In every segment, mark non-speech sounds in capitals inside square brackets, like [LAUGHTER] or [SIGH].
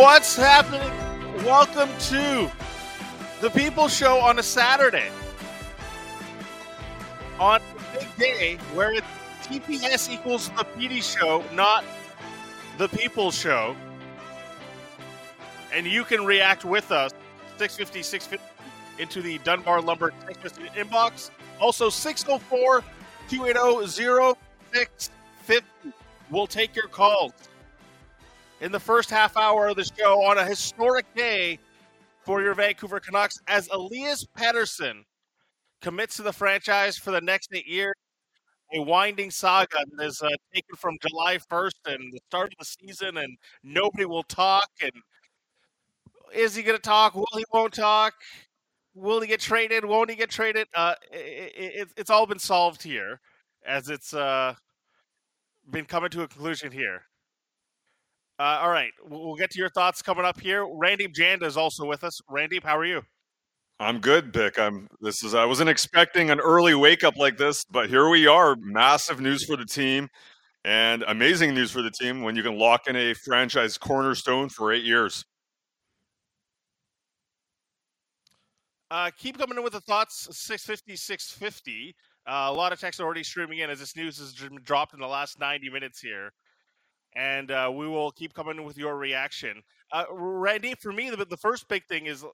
What's happening? Welcome to the People Show on a Saturday. On a big day where it's TPS equals the Petey Show, not the People Show. And you can react with us 650 650 into the Dunbar Lumber inbox. Also 604 280 0650. We'll take your calls in the first half hour of the show on a historic day for your Vancouver Canucks as Elias Pettersson commits to the franchise for the next eight years. A winding saga that is uh, taken from July 1st and the start of the season, and nobody will talk. And is he going to talk? Will he won't talk? Will he get traded? Won't he get traded? Uh, it, it, it's all been solved here, as it's uh, been coming to a conclusion here. Uh, all right, we'll get to your thoughts coming up here. Randy Janda is also with us. Randy, how are you? I'm good, Bik. I'm. This is. I wasn't expecting an early wake up like this, but here we are. Massive news for the team, and amazing news for the team when you can lock in a franchise cornerstone for eight years. Uh, keep coming in with the thoughts. 650, 650. Uh, a lot of text already streaming in as this news has dropped in the last 90 minutes here and uh, we will keep coming with your reaction. Uh, Randy, for me, the, the first big thing is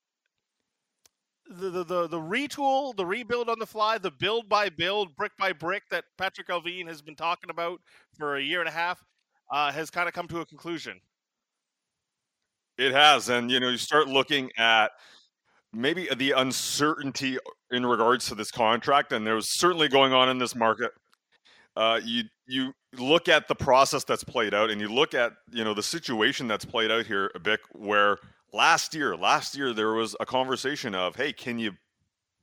the, the, the the retool, the rebuild on the fly, the build by build, brick by brick that Patrik Allvin has been talking about for a year and a half uh, has kind of come to a conclusion. It has, and you know, you start looking at maybe the uncertainty in regards to this contract, and there was certainly going on in this market uh, you you look at the process that's played out, and you look at you know the situation that's played out here a bit. Where last year, last year there was a conversation of, hey, can you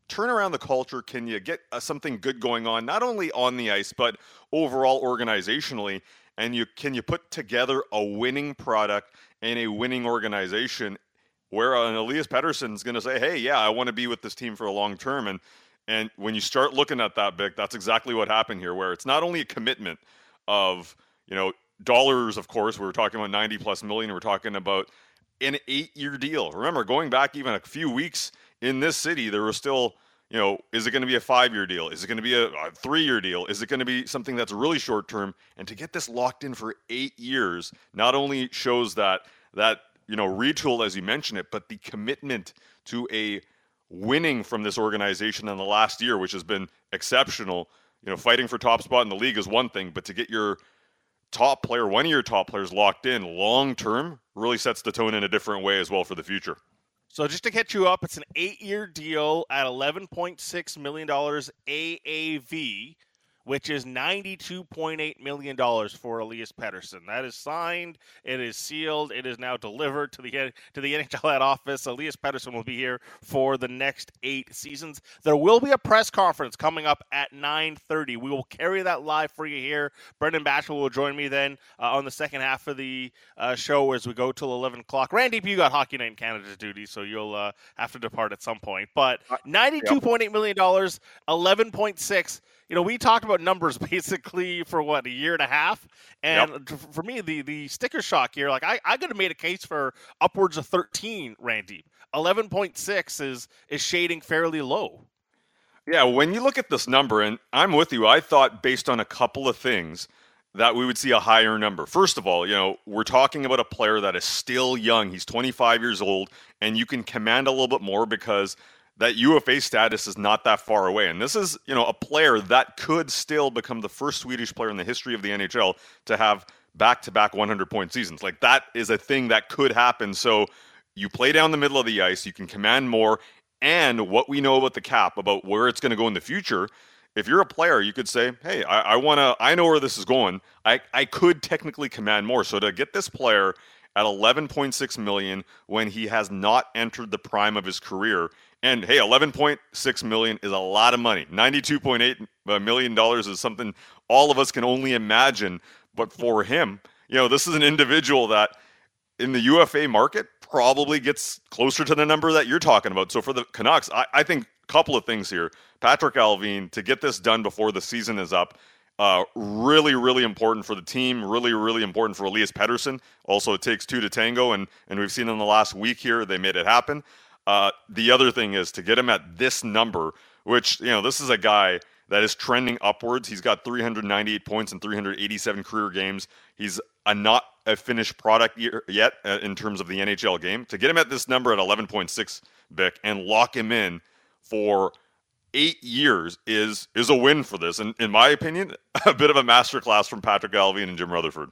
turn around the culture? Can you get uh, something good going on, not only on the ice but overall organizationally? And you can you put together a winning product and a winning organization where an Elias Pettersson's going to say, "Hey, yeah, I want to be with this team for a long term," and and when you start looking at that big, that's exactly what happened here, where it's not only a commitment of, you know, dollars, of course, we were talking about 90 plus million, we're talking about an eight year deal. Remember, going back even a few weeks in this city, there was still, you know, is it going to be a five year deal? Is it going to be a, a three year deal? Is it going to be something that's really short term? And to get this locked in for eight years not only shows that, that, you know, retool, as you mentioned it, but the commitment to a winning from this organization in the last year, which has been exceptional. You know, fighting for top spot in the league is one thing, but to get your top player, one of your top players locked in long term, really sets the tone in a different way as well for the future. So just to catch you up, it's an eight-year deal at eleven point six million dollars AAV which is $92.8 million for Elias Pettersson. That is signed, it is sealed, it is now delivered to the to the [LAUGHS] NHL head office. Elias Pettersson will be here for the next eight seasons. There will be a press conference coming up at 9.30. We will carry that live for you here. Brendan Batchelor will join me then uh, on the second half of the uh, show as we go till 11 o'clock. Randy, you got Hockey Night in Canada duty, so you'll uh, have to depart at some point. But uh, $92.8 million, 11.6 you know, we talked about numbers [LAUGHS] basically for what a year and a half, and yep. for me, the the sticker shock here, like I I could have made a case for upwards of thirteen, Randy. Eleven point six is is shading fairly low. Yeah, when you look at this number, and I'm with you, I thought based on a couple of things that we would see a higher number. First of all, you know, we're talking about a player that is still young. He's 25 years old, and you can command a little bit more because that UFA status is not that far away. And this is, you know, a player that could still become the first Swedish player in the history of the NHL to have back-to-back 100 point seasons. Like that is a thing that could happen. So you play down the middle of the ice, you can command more, and what we know about the cap, about where it's going to go in the future. If you're a player, you could say, "Hey, I, I want to. I know where this is going. I I could technically command more." So to get this player at 11.6 million when he has not entered the prime of his career and hey, 11.6 million is a lot of money. 92.8 uh, dollars is something all of us can only imagine. But for him, you know, this is an individual that in the UFA market probably gets closer to the number that you're talking about. So for the Canucks, I, I think a couple of things here. Patrik Allvin to get this done before the season is up. Uh, really, really important for the team. Really, really important for Elias Pettersson. Also, it takes two to tango, and and we've seen in the last week here they made it happen. Uh, the other thing is to get him at this number, which you know this is a guy that is trending upwards. He's got 398 points in 387 career games. He's a not a finished product yet uh, in terms of the NHL game. To get him at this number at 11.6 Bik and lock him in for eight years is is a win for this. And in my opinion, [LAUGHS] a bit of a masterclass from Patrik Allvin and Jim Rutherford.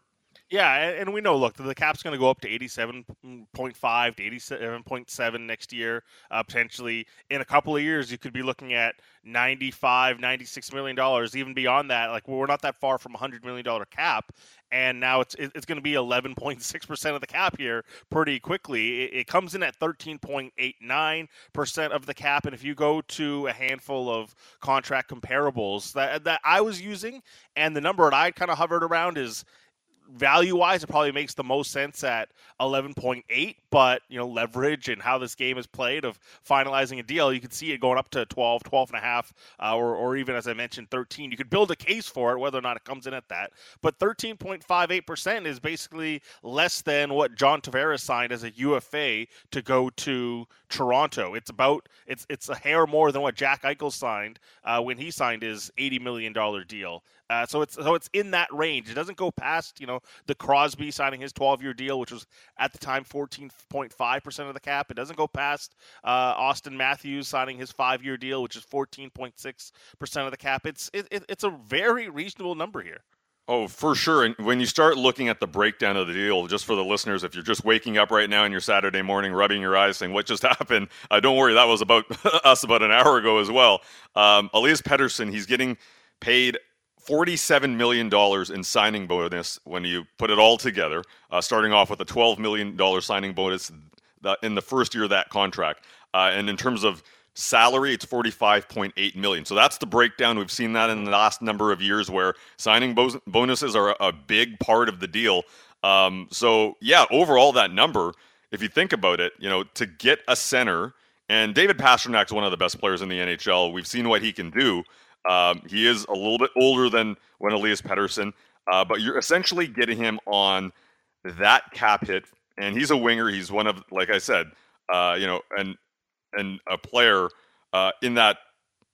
Yeah, and we know, look, the cap's going to go up to 87.5 to 87.7 next year, uh, potentially. In a couple of years, you could be looking at 95, 96 million dollars, even beyond that. Like we're not that far from a hundred million dollar cap, and now it's it's going to be 11.6 percent of the cap here pretty quickly. It, it comes in at 13.89 percent of the cap, and if you go to a handful of contract comparables that that I was using, and the number that I kind of hovered around is value wise, it probably makes the most sense at 11.8. But, you know, leverage and how this game is played of finalizing a deal, you could see it going up to 12, 12 and a half, uh, or, or even, as I mentioned, 13. You could build a case for it, whether or not it comes in at that. But 13.58% is basically less than what John Tavares signed as a UFA to go to Toronto. It's about, it's, it's a hair more than what Jack Eichel signed uh, when he signed his $80 million deal. Uh, so it's so it's in that range. It doesn't go past you know the Crosby signing his 12 year deal, which was at the time 14.5 percent of the cap. It doesn't go past uh, Auston Matthews signing his five year deal, which is 14.6 percent of the cap. It's it, it's a very reasonable number here. Oh, for sure. And when you start looking at the breakdown of the deal, just for the listeners, if you're just waking up right now in your Saturday morning, rubbing your eyes, saying, What just [LAUGHS] happened? Uh, don't worry, that was about [LAUGHS] us about an hour ago as well. Um, Elias Pettersson, he's getting paid $47 million in signing bonus when you put it all together, uh, starting off with a $12 million signing bonus in the first year of that contract. Uh, and in terms of salary, it's 45.8 million. So that's the breakdown. We've seen that in the last number of years where signing bo- bonuses are a, big part of the deal. Um, so yeah, overall that number, if you think about it, you know, to get a center, and David Pastrnak's one of the best players in the NHL. We've seen what he can do. Um, he is a little bit older than when Elias Pettersson, uh, but you're essentially getting him on that cap hit, and he's a winger. He's one of, like I said, uh, you know, and and a player uh, in that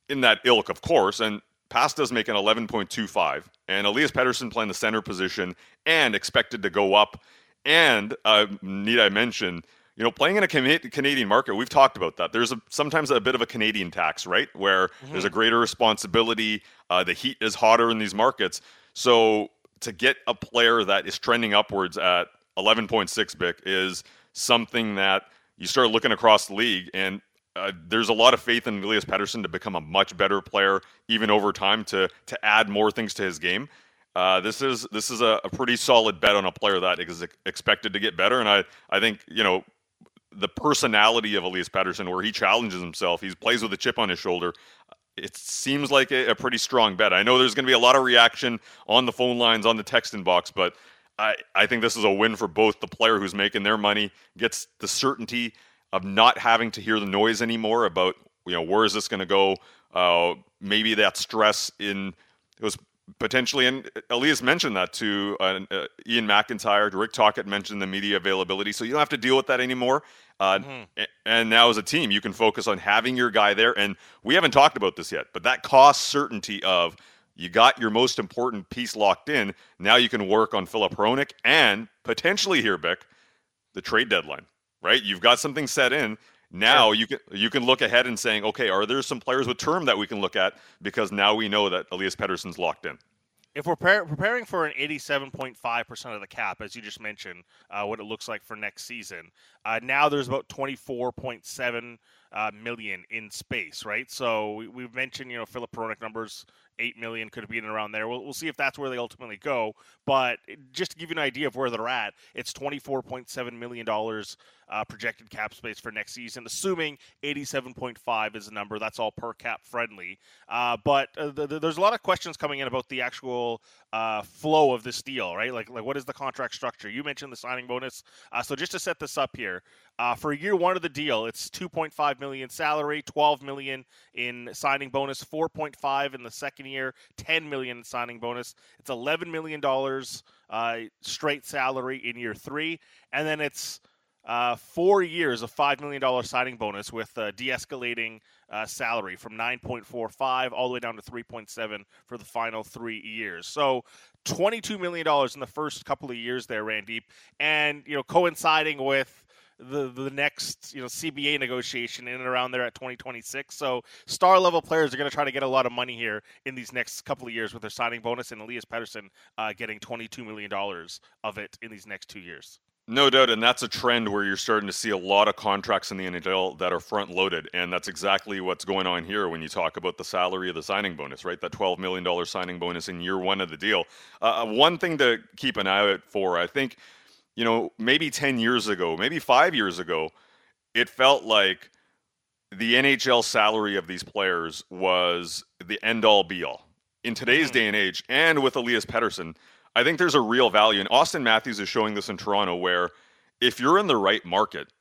in that ilk, of course. And Pasta's making 11.25, and Elias Pettersson playing the center position and expected to go up. And uh, need I mention you know, playing in a Canadian market, we've talked about that. There's a, sometimes a bit of a Canadian tax, right? Where mm-hmm. there's a greater responsibility. Uh, the heat is hotter in these markets. So to get a player that is trending upwards at 11.6 Bik is something that you start looking across the league, and uh, there's a lot of faith in Elias Pettersson to become a much better player, even over time, to to add more things to his game. Uh, this is this is a, a, pretty solid bet on a player that is expected to get better, and I I think you know the personality of Elias Pettersson, where he challenges himself, he plays with a chip on his shoulder. It seems like a, pretty strong bet. I know there's going to be a lot of reaction on the phone lines, on the text inbox, but I, I think this is a win for both the player who's making their money, gets the certainty of not having to hear the noise anymore about, you know, where is this going to go? Uh, maybe that stress in it was potentially, and Elias mentioned that to uh, uh, Iain MacIntyre. Rick Tocchet mentioned the media availability, so you don't have to deal with that anymore. Uh, mm-hmm. And now, as a team, you can focus on having your guy there. And we haven't talked about this yet, but that cost certainty of you got your most important piece locked in. Now you can work on Filip Hronek and potentially here, Bik, the trade deadline. Right? You've got something set in. Now you can you can look ahead and saying, okay, are there some players with term that we can look at because now we know that Elias Pettersson's locked in. If we're pre- preparing for an 87.5% of the cap, as you just mentioned, uh, what it looks like for next season, uh, now there's about 24.7 uh, million in space, right? So we, have mentioned, you know, Filip Hronek numbers, 8 million could be in around there. We'll, we'll see if that's where they ultimately go. But just to give you an idea of where they're at, it's $24.7 million uh, projected cap space for next season, assuming 87.5 is the number. That's all per CapFriendly. Uh, but uh, the, the, there's a lot of questions coming in about the actual uh, flow of this deal, right? Like, like what is the contract structure? You mentioned the signing bonus. Uh, so just to set this up here, uh, for year one of the deal, it's 2.5 million salary, 12 million in signing bonus, 4.5 in the second year, 10 million in signing bonus. It's 11 million dollars straight salary in year three, and then it's uh, four years of $5 million signing bonus with uh, de escalating uh, salary from 9.45 all the way down to 3.7 for the final three years. So $22 million in the first couple of years there, Randy, and, you know, coinciding with the the next you know CBA negotiation in and around there at 2026. So star level players are going to try to get a lot of money here in these next couple of years with their signing bonus, and Elias Pettersson uh, getting 22 million dollars of it in these next two years. No doubt, and that's a trend where you're starting to see a lot of contracts in the NHL that are front loaded, and that's exactly what's going on here when you talk about the salary of the signing bonus, right? That $12 million signing bonus in year one of the deal. Uh, uh, one thing to keep an eye out for, I think, you know, maybe 10 years ago, maybe five years ago, it felt like the NHL salary of these players was the end all be all. In today's mm. day and age, and with Elias Pettersson, I think there's a real value. And Auston Matthews is showing this in Toronto, where if you're in the right market,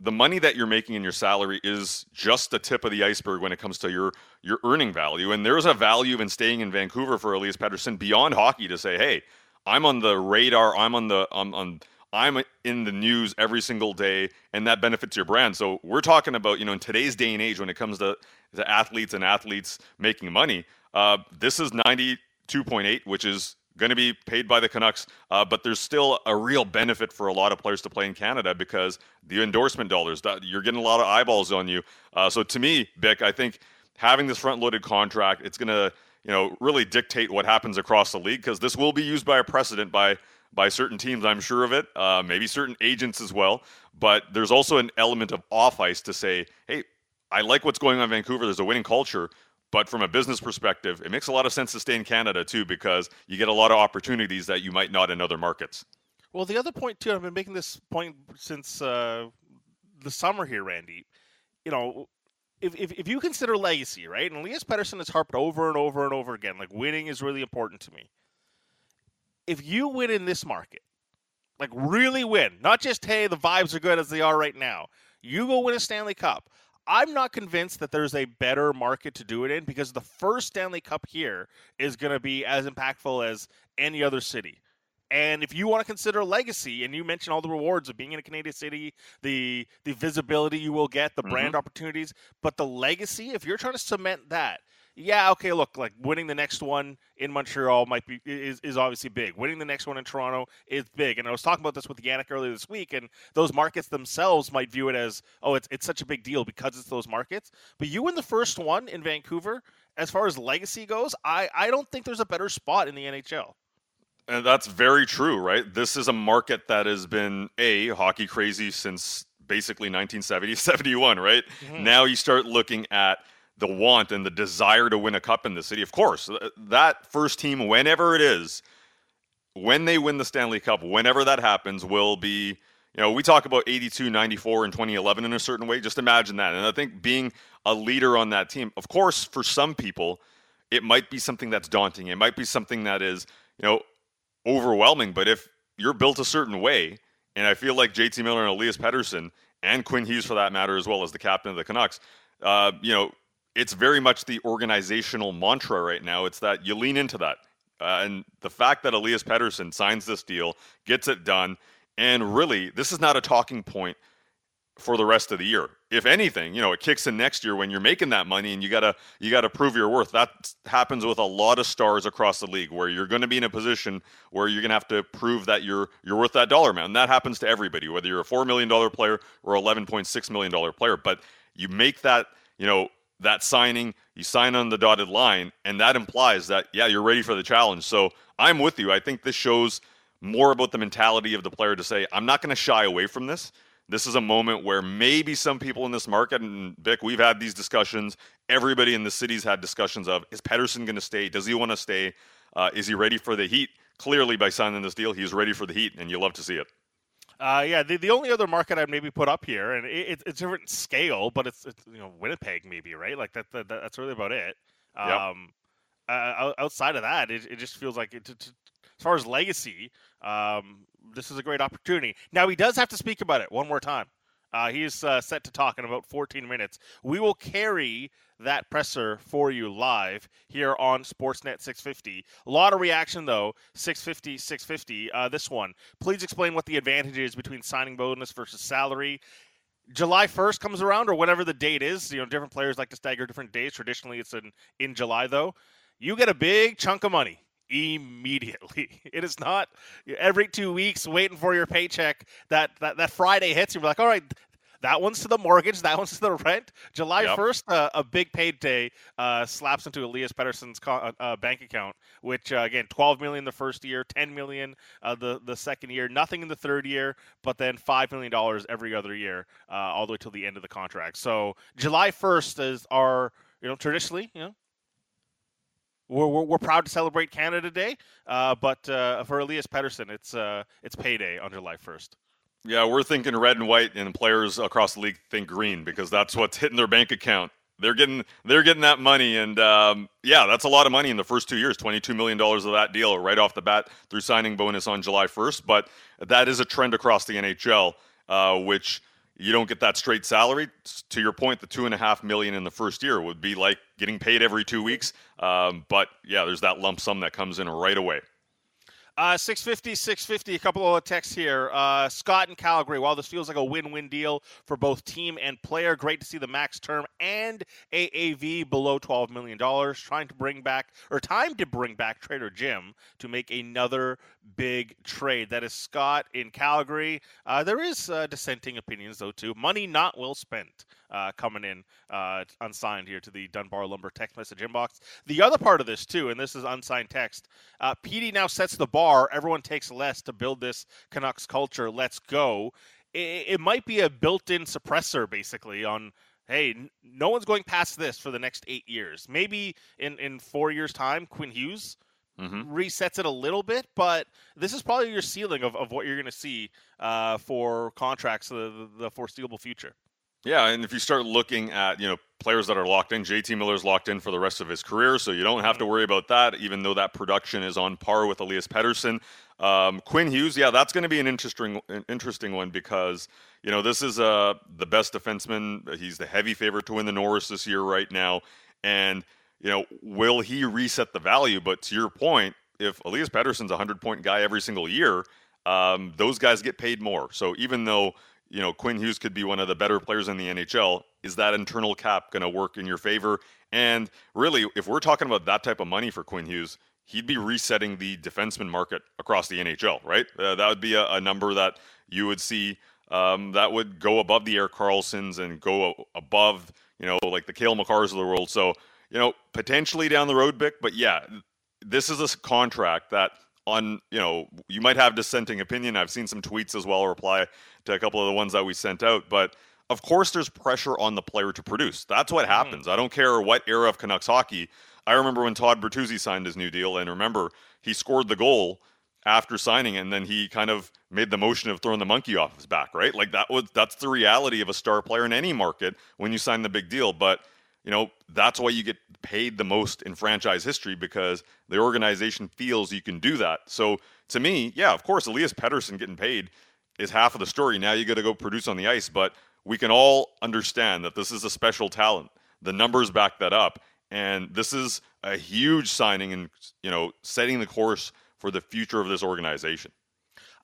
the money that you're making in your salary is just the tip of the iceberg when it comes to your your earning value. And there's a value in staying in Vancouver for Elias Pettersson beyond hockey to say, hey, I'm on the radar. I'm on the I'm on I'm in the news every single day, and that benefits your brand. So we're talking about you know in today's day and age when it comes to the athletes and athletes making money. Uh, this is 92.8, which is going to be paid by the Canucks, uh, but there's still a real benefit for a lot of players to play in Canada because the endorsement dollars, you're getting a lot of eyeballs on you. Uh, so to me, Bik, I think having this front-loaded contract, it's going to you know really dictate what happens across the league because this will be used by a precedent by by certain teams. I'm sure of it. Uh, maybe certain agents as well. But there's also an element of off ice to say, hey, I like what's going on in Vancouver. There's a winning culture. But from a business perspective, it makes a lot of sense to stay in Canada too because you get a lot of opportunities that you might not in other markets. Well, the other point too, I've been making this point since uh, the summer here, Randy. You know, if, if, if you consider legacy, right, and Elias Pettersson has harped over and over and over again, like winning is really important to me. If you win in this market, like really win, not just hey the vibes are good as they are right now, you go win a Stanley Cup. I'm not convinced that there's a better market to do it in because the first Stanley Cup here is going to be as impactful as any other city. And if you want to consider legacy, and you mentioned all the rewards of being in a Canadian city, the the visibility you will get, the mm-hmm. brand opportunities, but the legacy, if you're trying to cement that, yeah, okay, look, like winning the next one in Montreal might be is, is obviously big. Winning the next one in Toronto is big. And I was talking about this with Yannick earlier this week, and those markets themselves might view it as, oh, it's it's such a big deal because it's those markets. But you win the first one in Vancouver, as far as legacy goes, I, I don't think there's a better spot in the NHL. And that's very true, right? This is a market that has been a hockey crazy since basically 1970, [LAUGHS] 71, right? Mm-hmm. Now you start looking at the want and the desire to win a cup in the city. Of course, that first team, whenever it is, when they win the Stanley Cup, whenever that happens, will be, you know, we talk about 82, 94, and 2011 in a certain way. Just imagine that. And I think being a leader on that team, of course, for some people, it might be something that's daunting. It might be something that is, you know, overwhelming. But if you're built a certain way, and I feel like JT Miller and Elias Pettersson and Quinn Hughes, for that matter, as well as the captain of the Canucks, uh, you know, it's very much the organizational mantra right now. It's that you lean into that. Uh, and the fact that Elias Pettersson signs this deal, gets it done, and really, this is not a talking point for the rest of the year. If anything, you know, it kicks in next year when you're making that money and you gotta you gotta prove your worth. That happens with a lot of stars across the league, where you're to be in a position where you're to have to prove that you're you're worth that dollar amount. And that happens to everybody, whether you're a four million dollar player or 11.6 million dollar player. But you make that you know that signing, you sign on the dotted line, and that implies that, yeah, you're ready for the challenge. So I'm with you. I think this shows more about the mentality of the player to say, I'm not going to shy away from this. This is a moment where maybe some people in this market, and Bik, we've had these discussions. Everybody in the city's had discussions of, is Pettersson going to stay? Does he want to stay? Uh, is he ready for the heat? Clearly, by signing this deal, he's ready for the heat, and you love to see it. Uh, yeah, the, the only other market I'd maybe put up here, and it, it's a different scale, but it's, it's, you know Winnipeg maybe right, like that, that that's really about it. Um, uh, outside of that, it, it just feels like it, as far as legacy, um, this is a great opportunity. Now he does have to speak about it one more time. Uh, he's uh, set to talk in about 14 minutes. We will carry that presser for you live here on Sportsnet 650. A lot of reaction though. 650, 650. Uh, this one. Please explain what the advantage is between signing bonus versus salary. July 1st comes around, or whatever the date is. You know, different players like to stagger different days. Traditionally, it's in in July though. You get a big chunk of money immediately. [LAUGHS] It is not every two weeks waiting for your paycheck. That that, that Friday hits, you're like, all right, that one's to the mortgage. That one's to the rent. July yep. 1st, uh, a big payday uh, slaps into Elias Pettersson's co- uh, uh, bank account, which, uh, again, 12 million the first year, 10 million uh, the, the second year, nothing in the third year, but then $5 million every other year, all the way till the end of the contract. So July 1st is our, you know, traditionally, you know, we're, we're, we're, proud to celebrate Canada Day, uh, but uh, for Elias Pettersson, it's uh, it's payday on July 1st. Yeah, we're thinking red and white, and players across the league think green because that's what's hitting their bank account. They're getting they're getting that money, and um, yeah, that's a lot of money in the first two years. Twenty two million dollars of that deal right off the bat through signing bonus on July first. But that is a trend across the NHL, uh, which you don't get that straight salary. To your point, the two and a half million in the first year would be like getting paid every two weeks. Um, but yeah, there's that lump sum that comes in right away. Uh, 650, 650, a couple of other texts here. Uh, Scott and Calgary, while this feels like a win win deal for both team and player, great to see the max term and AAV below $12 million. Trying to bring back, or time to bring back Trader Jim to make another big trade. That is Scott in Calgary. Uh, there is uh, dissenting opinions, though, too. Money not well spent uh, coming in uh, unsigned here to the Dunbar Lumber text message inbox. The other part of this, too, and this is unsigned text, uh, Petey now sets the bar. Everyone takes less to build this Canucks culture. Let's go. It, it might be a built in suppressor, basically, on hey, no one's going past this for the next eight years. Maybe in, in four years' time, Quinn Hughes mm-hmm. resets it a little bit, but this is probably your ceiling of, of what you're going to see uh, for contracts the, the foreseeable future. Yeah, and if you start looking at you know players that are locked in, JT Miller's locked in for the rest of his career, so you don't have to mm-hmm. worry about that. Even though that production is on par with Elias Pettersson, um, Quinn Hughes, yeah, that's going to be an interesting an interesting one because you know this is uh, the best defenseman. He's the heavy favorite to win the Norris this year right now, and you know will he reset the value? But to your point, if Elias Pettersson's a hundred point guy every single year, um, those guys get paid more. So even though you know, Quinn Hughes could be one of the better players in the NHL. Is that internal cap going to work in your favor? And really, if we're talking about that type of money for Quinn Hughes, he'd be resetting the defenseman market across the NHL, right? Uh, that would be a, a, number that you would see um, that would go above the Erik Karlssons and go above, you know, like the Cale Makars of the world. So, you know, potentially down the road, Bik. But yeah, this is a contract that on you know you might have dissenting opinion i've seen some tweets as well reply to a couple of the ones that we sent out but of course there's pressure on the player to produce that's what mm-hmm. happens mm-hmm. i don't care what era of canucks hockey i remember when todd bertuzzi signed his new deal and remember he scored the goal after signing and then he kind of made the motion of throwing the monkey off his back right like that was that's the reality of a star player in any market when you sign the big deal but you know, that's why you get paid the most in franchise history because the organization feels you can do that. So to me, yeah, of course, Elias Pettersson getting paid is half of the story. Now you got to go produce on the ice, but we can all understand that this is a special talent. The numbers back that up, and this is a huge signing and you know setting the course for the future of this organization.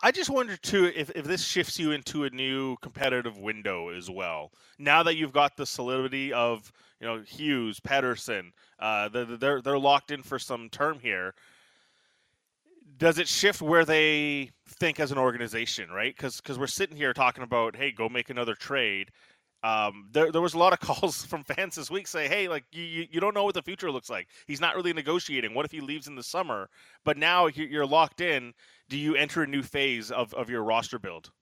I just wonder too if, if this shifts you into a new competitive window as well. Now that you've got the solidity of you know Hughes, Pettersson, uh, they're they're locked in for some term here. Does it shift where they think as an organization, right? Because because we're sitting here talking about, hey, go make another trade. Um, there, there was a lot of [LAUGHS] calls from fans this week say, hey, like you, you don't know what the future looks like. He's not really negotiating. What if he leaves in the summer? But now you're locked in do you enter a new phase of, of your roster build?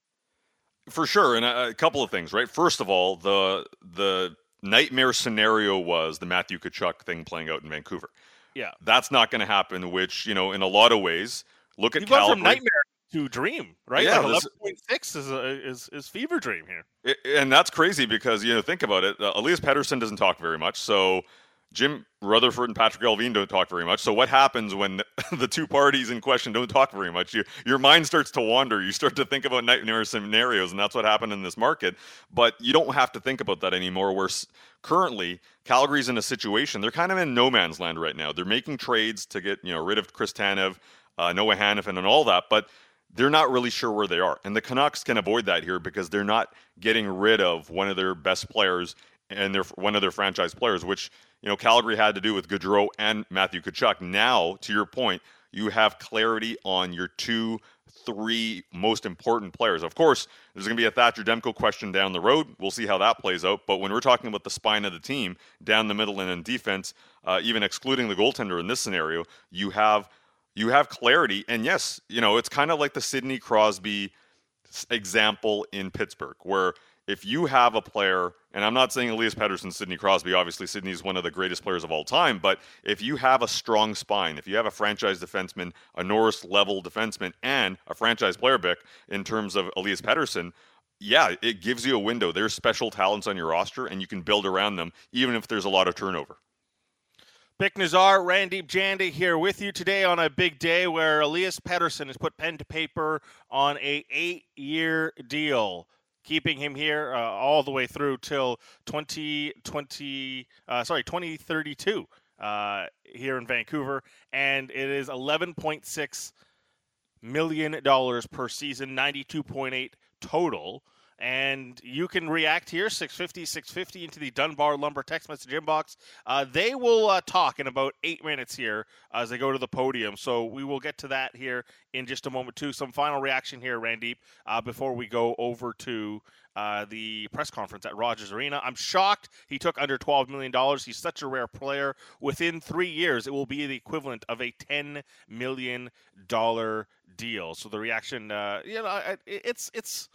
For sure, and a, a couple of things, right? First of all, the the nightmare scenario was the Matthew Tkachuk thing playing out in Vancouver. Yeah, that's not going to happen. Which you know, in a lot of ways, look at you Calgary. from nightmare to dream, right? Yeah, like eleven point six is, a, is is fever dream here, it, and that's crazy because you know think about it. Uh, Elias Pettersson doesn't talk very much, so Jim Rutherford and Patrik Allvin don't talk very much. So what happens when [LAUGHS] the two parties in question don't talk very much? You, your mind starts to wander. You start to think about nightmare scenarios, and that's what happened in this market. But you don't have to think about that anymore. Where currently Calgary's in a situation they're kind of in no man's land right now. They're making trades to get you know rid of Chris Tanev, uh, Noah Hanifin, and all that, but they're not really sure where they are. And the Canucks can avoid that here because they're not getting rid of one of their best players and their one of their franchise players, which you know Calgary had to do with Gaudreau and Matthew Tkachuk. Now, to your point, you have clarity on your two, three most important players. Of course, there's going to be a Thatcher Demko question down the road. We'll see how that plays out. But when we're talking about the spine of the team, down the middle and in defense, uh, even excluding the goaltender in this scenario, you have you have clarity. And yes, you know it's kind of like the Sidney Crosby example in Pittsburgh, where if you have a player, and I'm not saying Elias Pettersson, Sidney Crosby, obviously Sidney is one of the greatest players of all time, but if you have a strong spine, if you have a franchise defenseman, a Norris level defenseman, and a franchise player pick in terms of Elias Pettersson, yeah, it gives you a window. There's special talents on your roster, and you can build around them, even if there's a lot of turnover. Bik Nizzar, Randip Janda here with you today on a big day where Elias Pettersson has put pen to paper on a eight-year deal keeping him here uh, all the way through till 2020, uh, sorry, 2032 uh, here in Vancouver. And it is $11.6 million per season, 92.8 total. And you can react here, 650, 650 into the Dunbar Lumber text message inbox. Uh, they will uh, talk in about eight minutes here as they go to the podium. So we will get to that here in just a moment, too. Some final reaction here, Randip, uh, before we go over to uh, the press conference at Rogers Arena. I'm shocked he took under $12 million. He's such a rare player. Within three years, it will be the equivalent of a $10 million deal. So the reaction, uh, you know, it's it's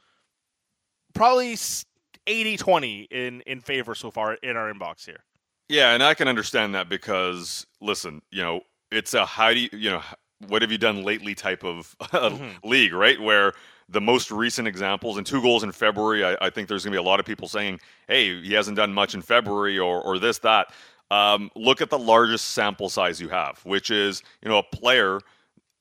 probably 80-20 in in favor so far in our inbox here. Yeah, and I can understand that because listen, you know, it's a how do you, you know, what have you done lately type [LAUGHS] of mm-hmm. league, right? Where the most recent examples and two goals in February, I, I think there's going to be a lot of people saying, "Hey, he hasn't done much in February," or or this that. Um, look at the largest sample size you have, which is you know a player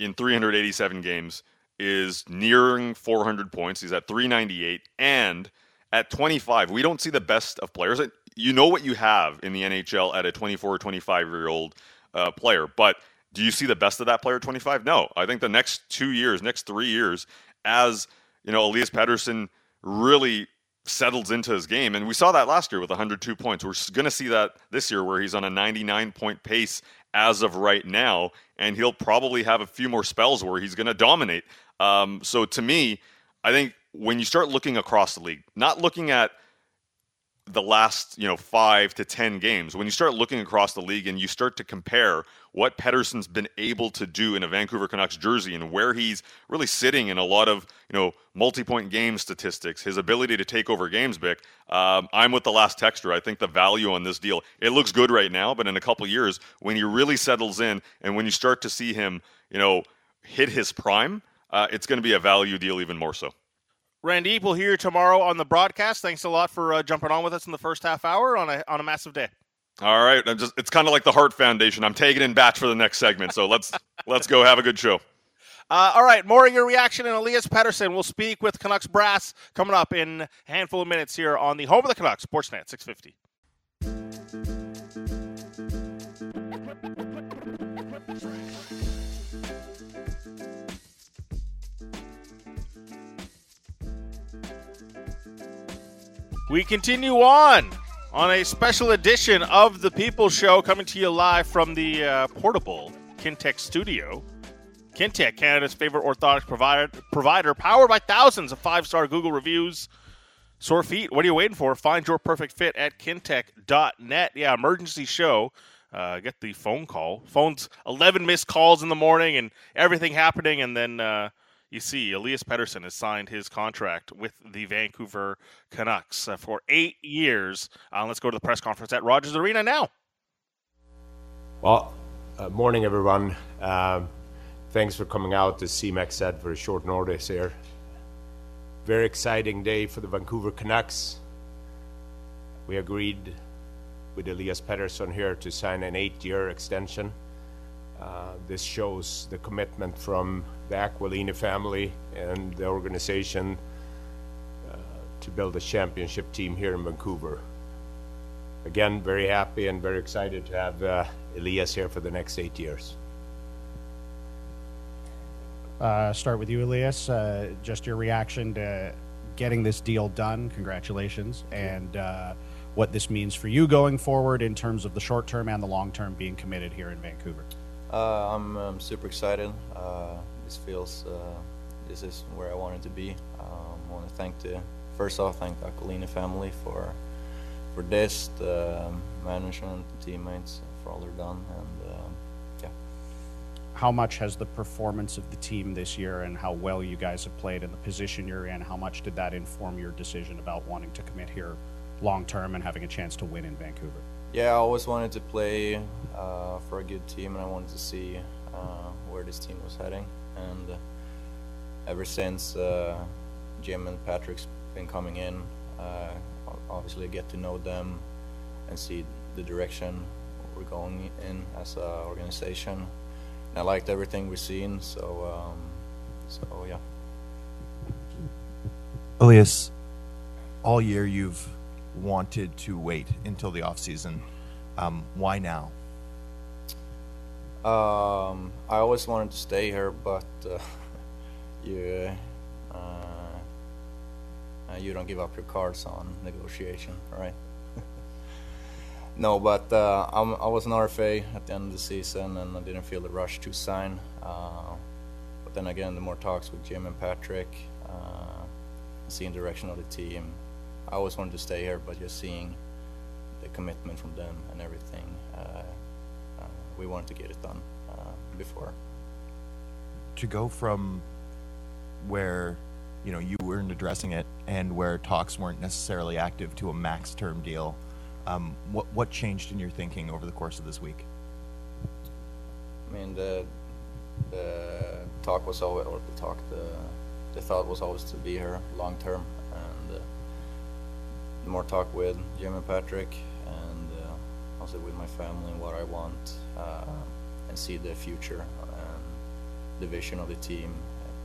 in 387 games is nearing 400 points. He's at 398. And at 25, we don't see the best of players. You know what you have in the NHL at a 24 or 25 year old uh, player, but do you see the best of that player at 25? No. I think the next two years, next three years, as you know, Elias Pettersson really settles into his game. And we saw that last year with 102 points. We're going to see that this year where he's on a 99 point pace as of right now. And he'll probably have a few more spells where he's going to dominate. Um, so to me, I think when you start looking across the league, not looking at the last you know five to ten games when you start looking across the league and you start to compare what Pettersson's been able to do in a Vancouver Canucks jersey and where he's really sitting in a lot of you know multi-point game statistics his ability to take over games Bik um, I'm with the last texture I think the value on this deal it looks good right now but in a couple years when he really settles in and when you start to see him you know hit his prime uh, it's going to be a value deal even more so. Randy, we'll hear you tomorrow on the broadcast. Thanks a lot for uh, jumping on with us in the first half hour on a on a massive day. All right, I'm just it's kind of like the Heart Foundation. I'm taking in batch for the next segment, so let's [LAUGHS] let's go have a good show. Uh, all right, more of your reaction and Elias Pettersson. We'll speak with Canucks brass coming up in a handful of minutes here on the home of the Canucks, Sportsnet 650. We continue on on a special edition of the People Show coming to you live from the uh, portable Kintec studio. Kintec, Canada's favorite orthotics provider, provider, powered by thousands of five star Google reviews. Sore feet, what are you waiting for? Find your perfect fit at kintec.net. Yeah, emergency show. Uh, get the phone call. Phone's 11 missed calls in the morning and everything happening, and then. Uh, you see, Elias Pettersson has signed his contract with the Vancouver Canucks uh, for eight years. Uh, let's go to the press conference at Rogers Arena now. Well, uh, morning, everyone. Um, thanks for coming out, as CMAX said, for a short notice here. Very exciting day for the Vancouver Canucks. We agreed with Elias Pettersson here to sign an eight-year extension. Uh, this shows the commitment from the Aquilini family and the organization uh, to build a championship team here in Vancouver. Again, very happy and very excited to have uh, Elias here for the next eight years. Uh, start with you, Elias. Uh, just your reaction to getting this deal done. Congratulations. And what this means for you going forward in terms of the short term and the long term being committed here in Vancouver. Uh, I'm, I'm, super excited. Uh, this feels, uh, this is where I wanted to be. Um, I want to thank the, first off, thank the Aquilini family for, for this, the management, the teammates for all they're done. And yeah. how much has the performance of the team this year and how well you guys have played and the position you're in, how much did that inform your decision about wanting to commit here long term and having a chance to win in Vancouver? Yeah, I always wanted to play uh, for a good team and I wanted to see uh, where this team was heading. And uh, ever since uh, Jim and Patrik's been coming in, uh, obviously get to know them and see the direction we're going in as an organization I liked everything we've seen. So, um, so yeah. Elias, all year you've wanted to wait until the off season. Um, why now? Um, I always wanted to stay here, but uh, [LAUGHS] you uh, uh, you don't give up your cards on negotiation, right? [LAUGHS] No, but uh, i was an RFA at the end of the season, and I didn't feel the rush to sign. Uh, but then again, the more talks with Jim and Patrik, uh, seeing direction of the team, I always wanted to stay here, but just seeing the commitment from them and everything, uh, uh, we wanted to get it done uh, before. To go from where you know you weren't addressing it and where talks weren't necessarily active to a max term deal um, what what changed in your thinking over the course of this week? I mean, the the talk was always, or the talk, the the thought was always to be here long term, more talk with Jim and Patrik, and uh, also with my family and what I want, uh, and see the future and the vision of the team,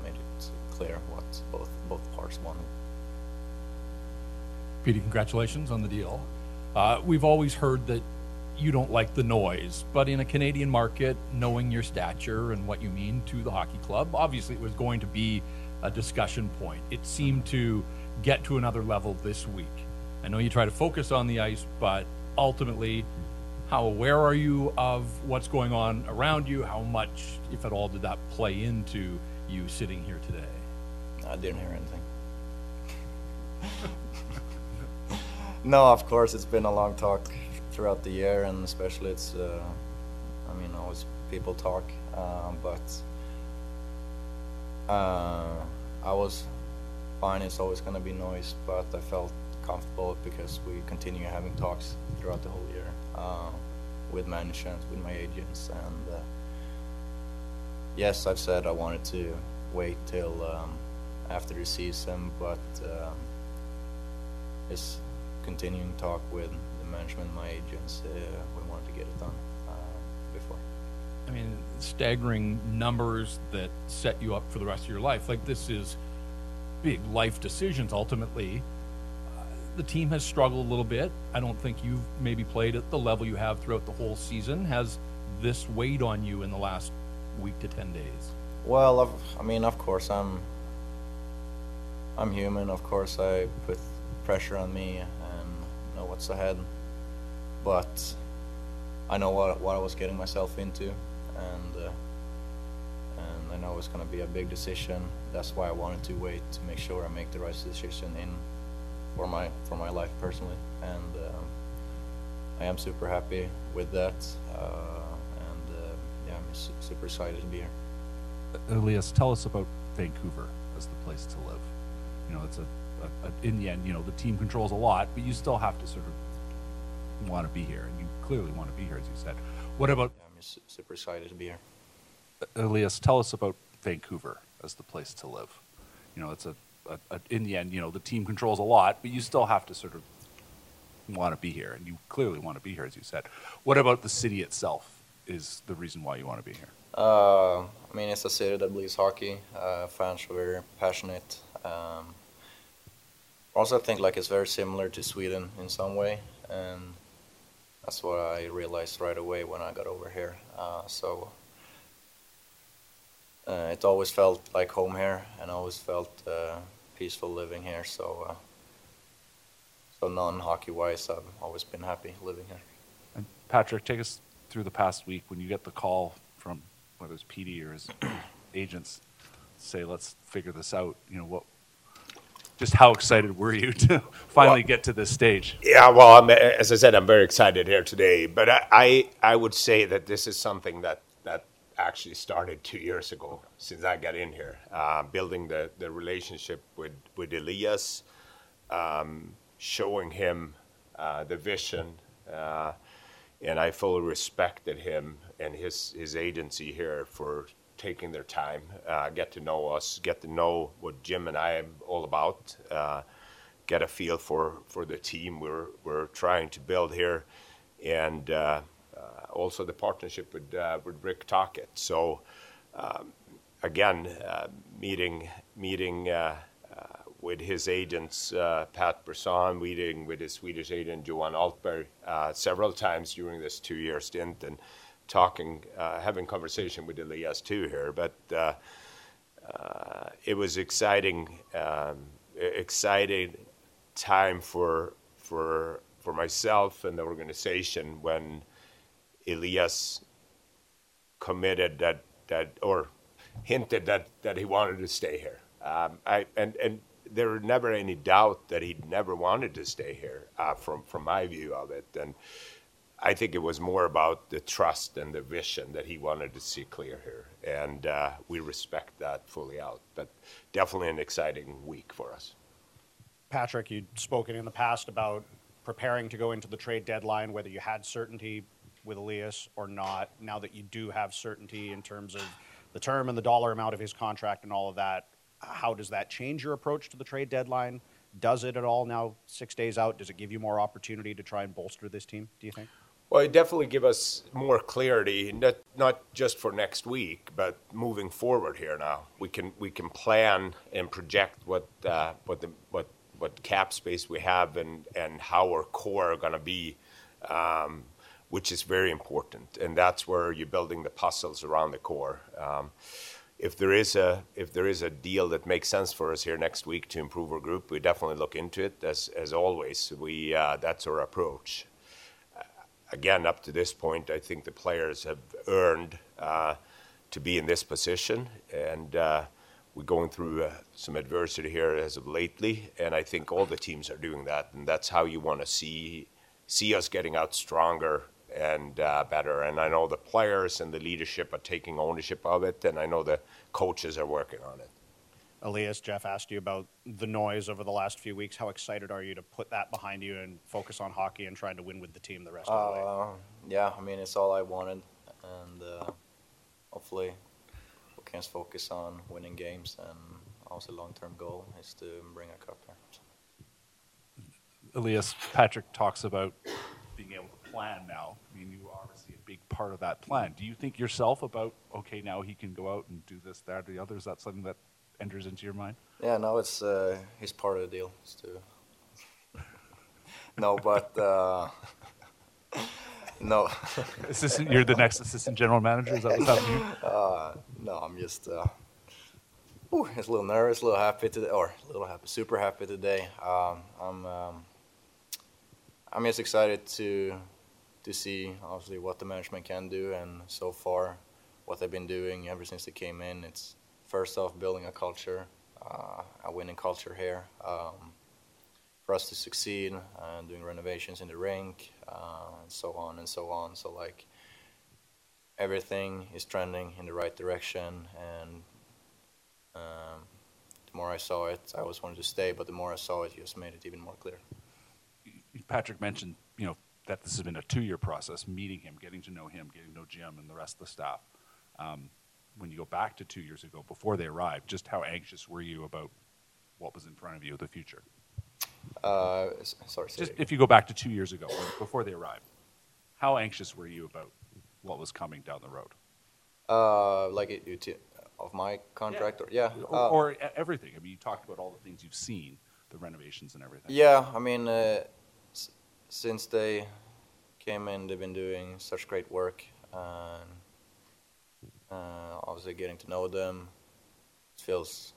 made it clear what both both parts wanted. Petey, congratulations on the deal. Uh, we've always heard that you don't like the noise, but in a Canadian market, knowing your stature and what you mean to the hockey club, obviously it was going to be a discussion point. It seemed to get to another level this week. I know you try to focus on the ice, but ultimately, how aware are you of what's going on around you? How much, if at all, did that play into you sitting here today? I didn't hear anything. [LAUGHS] no, of course, it's been a long talk throughout the year, and especially it's, uh, I mean, always people talk, uh, but uh, I was fine. It's always going to be noise, but I felt comfortable because we continue having talks throughout the whole year uh, with management, with my agents, and uh, yes, I've said I wanted to wait till um, after the season, but um, it's continuing talk with the management, my agents. Uh, we wanted to get it done uh, before. I mean, staggering numbers that set you up for the rest of your life. Like this is big life decisions. Ultimately, the team has struggled a little bit. I don't think you've maybe played at the level you have throughout the whole season. Has this weighed on you in the last week to ten days? Well, I've, I mean, of course, I'm I'm human. Of course, I put pressure on me and know what's ahead, but I know what what I was getting myself into, and uh, and I know it's going to be a big decision. That's why I wanted to wait to make sure I make the right decision in for my for my life personally, and um, I am super happy with that, uh, and uh, yeah, I'm super excited to be here. Elias, tell us about Vancouver as the place to live. You know, it's a a, a, in the end, you know, the team controls a lot, but you still have to sort of want to be here, and you clearly want to be here, as you said. What about? Yeah, I'm super excited to be here. Elias, tell us about Vancouver as the place to live. You know, it's a, a, in the end, you know, the team controls a lot, but you still have to sort of want to be here, and you clearly want to be here, as you said. What about the city itself is the reason why you want to be here? Uh, I mean, it's a city that believes hockey. Uh, fans are very passionate. Um, also, I think like it's very similar to Sweden in some way, and that's what I realized right away when I got over here. Uh, so uh, it always felt like home here, and always felt uh, peaceful living here. So, uh, so non-hockey wise, I've always been happy living here. And Patrik, take us through the past week when you get the call from whether it's Petey or his [CLEARS THROAT] agents, say, "Let's figure this out." You know what? Just how excited were you [LAUGHS] to finally Well- get to this stage? Yeah, well, I'm, as I said, I'm very excited here today. But I, I, I would say that this is something that, that actually started two years ago since I got in here, uh, building the, the relationship with, with Elias, um, showing him uh, the vision. Uh, and I fully respected him and his, his agency here for taking their time, uh, get to know us, get to know what Jim and I am all about. Uh, get a feel for, for the team we're, we're trying to build here, and uh, also the partnership with, uh, with Rick Tocchet. So, um, again, uh, meeting, meeting uh, uh, with his agents, uh, Pat Brisson, meeting with his Swedish agent, Johan Altberg, uh, several times during this two year stint, and talking, uh, having conversation with Elias too here. But uh, uh, it was exciting, um, exciting time for for for myself and the organization when Elias committed that that or hinted that that he wanted to stay here. Um, I and and there were never any doubt that he never wanted to stay here uh, from from my view of it and. I think it was more about the trust and the vision that he wanted to see clear here, and uh, we respect that fully out. But definitely an exciting week for us. Patrik, you'd spoken in the past about preparing to go into the trade deadline, whether you had certainty with Elias or not. Now that you do have certainty in terms of the term and the dollar amount of his contract and all of that, how does that change your approach to the trade deadline? Does it at all now, six days out? Does it give you more opportunity to try and bolster this team, do you think? Well, it definitely give us more clarity, not not just for next week, but moving forward here now. We can we can plan and project what uh, what the what what cap space we have and and how our core are going to be, um, which is very important. And that's where you're building the puzzles around the core. Um, if there is a if there is a deal that makes sense for us here next week to improve our group, we definitely look into it. As as always, we uh, that's our approach again, up to this point, I think the players have earned uh, to be in this position, and uh, we're going through uh, some adversity here as of lately, and I think all the teams are doing that, and that's how you want to see see us getting out stronger and uh, better. And I know the players and the leadership are taking ownership of it, and I know the coaches are working on it. Elias, Jeff asked you about the noise over the last few weeks. How excited are you to put that behind you and focus on hockey and trying to win with the team the rest of the way? Uh, yeah, I mean, it's all I wanted, and uh, hopefully we can focus on winning games. And also, long-term goal is to bring a cup here. Elias, Patrik talks about being able to plan now. I mean, you are obviously a big part of that plan. Do you think yourself about, okay, now he can go out and do this, that, or the other? Is that something that enters into your mind? Yeah, no, it's uh, he's part of the deal. It's to [LAUGHS] no, but uh, [LAUGHS] no, [LAUGHS] Assistant, you're the next assistant general manager. Is that what's happening? uh, no. I'm just uh, ooh, just a little nervous, a little happy today, or a little happy, super happy today. Um, I'm um, I'm just excited to to see obviously what the management can do, and so far what they've been doing ever since they came in. It's first off building a culture, uh, a winning culture here. Um, for us to succeed, uh, doing renovations in the rink, uh, and so on and so on. So like everything is trending in the right direction, and um, the more I saw it, I always wanted to stay, but the more I saw it, it just made it even more clear. Patrik mentioned, you know, that this has been a two-year process, meeting him, getting to know him, getting to know Jim and the rest of the staff. Um, when you go back to two years ago, before they arrived, just how anxious were you about what was in front of you, the future? Uh, sorry, Just if you go back to two years ago, before they arrived, how anxious were you about what was coming down the road, Uh, like it, it, of my contract, or yeah, or, uh, or everything? I mean, you talked about all the things you've seen, the renovations and everything. yeah. I mean, uh, since they came in, they've been doing such great work, uh, obviously getting to know them. It feels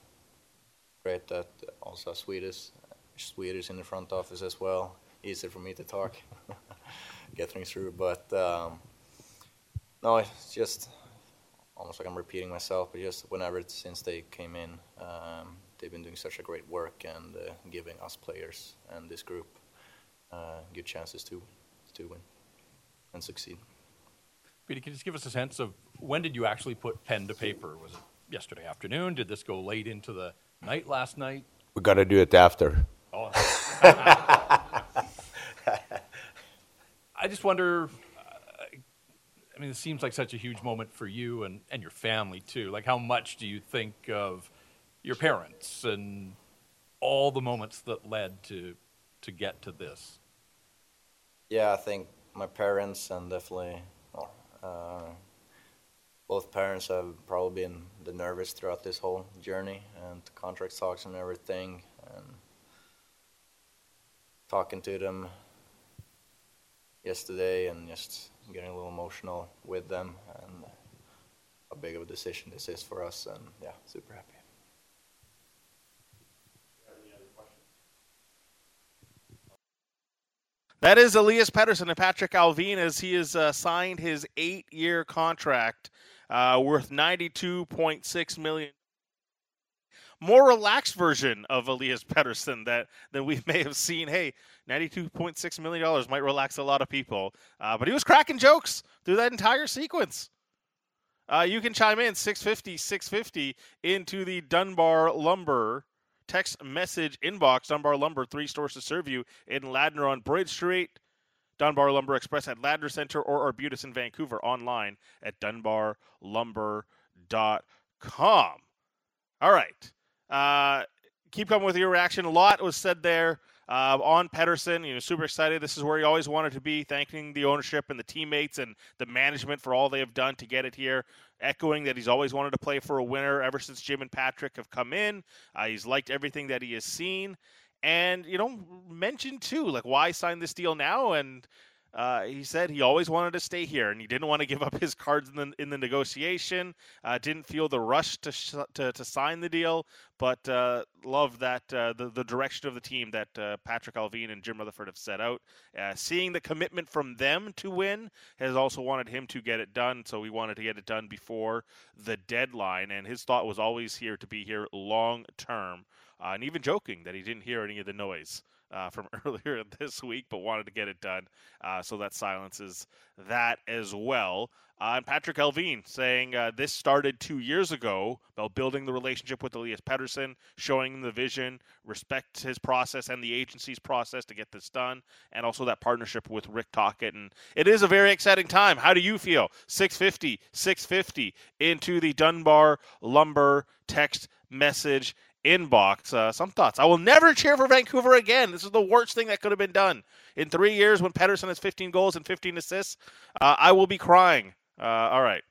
great that also Swedish Swedish in the front office as well. Easier for me to talk, [LAUGHS] get things through, but. Um, no, it's just almost like I'm repeating myself, but just whenever since they came in, um, they've been doing such a great work and uh, giving us players and this group uh, good chances to to win and succeed. Peter, can you just give us a sense of when did you actually put pen to paper? Was it yesterday afternoon? Did this go late into the night last night? We got to do it after. Oh. [LAUGHS] I just wonder. uh, I mean, it seems like such a huge moment for you and, and your family too. Like, how much do you think of your parents and all the moments that led to to get to this? Yeah, I think my parents and definitely uh, both parents have probably been the nervous throughout this whole journey and contract talks and everything and talking to them yesterday and just getting a little emotional with them and how big of a decision this is for us and yeah, super happy. That is Elias Pettersson and Patrik Allvin as he has uh, signed his eight-year contract uh, worth ninety-two point six million. More relaxed version of Elias Pettersson that that we [LAUGHS] may have seen. Hey, ninety-two point six million dollars might relax a lot of people, uh, but he was cracking jokes through that entire sequence. Uh, you can chime in 650 650 into the Dunbar Lumber text message inbox. Dunbar Lumber, three stores to serve you in Ladner on Bridge Street, Dunbar Lumber Express at Ladner Center, or Arbutus in Vancouver online at dunbarlumber.com. All right. Uh, keep coming with your reaction. A lot was said there uh, on Pettersson. You know, super excited. This is where he always wanted to be, thanking the ownership and the teammates and the management for all they have done to get it here. Echoing that he's always wanted to play for a winner ever since Jim and Patrik have come in. Uh, he's liked everything that he has seen. And, you know, mentioned too, like, why sign this deal now? And uh, he said he always wanted to stay here, and he didn't want to give up his cards in the in the negotiation. Uh, didn't feel the rush to sh- to, to sign the deal, but uh, loved that uh, the the direction of the team that uh, Patrik Allvin and Jim Rutherford have set out. Uh, seeing the commitment from them to win has also wanted him to get it done. So we wanted to get it done before the deadline, and his thought was always here to be here long term. And even joking that he didn't hear any of the noise uh, from [LAUGHS] earlier this week, but wanted to get it done. Uh, so that silences that as well. Uh, and Patrik Allvin saying uh, this started two years ago about building the relationship with Elias Pettersson, showing him the vision, respect his process and the agency's process to get this done, and also that partnership with Rick Tocchet. And it is a very exciting time. How do you feel? 650, 650 into the Dunbar Lumber text message inbox. Uh, some thoughts. I will never cheer for Vancouver again. This is the worst thing that could have been done. In three years, when Pettersson has 15 goals and 15 assists, uh, I will be crying. Uh, all right.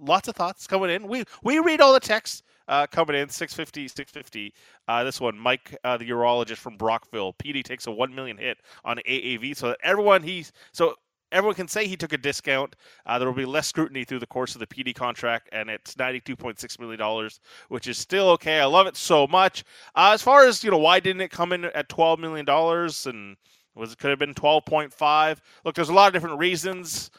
Lots of thoughts coming in. We we read all the texts uh, coming in. 650, 650. Uh, this one, Mike, uh, the urologist from Brockville. Petey takes a one million hit on AAV, so that everyone he's so everyone can say he took a discount. Uh, there will be less scrutiny through the course of the Petey contract, and it's $92.6 million, which is still okay. I love it so much. Uh, as far as, you know, why didn't it come in at $12 million and was it could have been 12.5? Look, there's a lot of different reasons.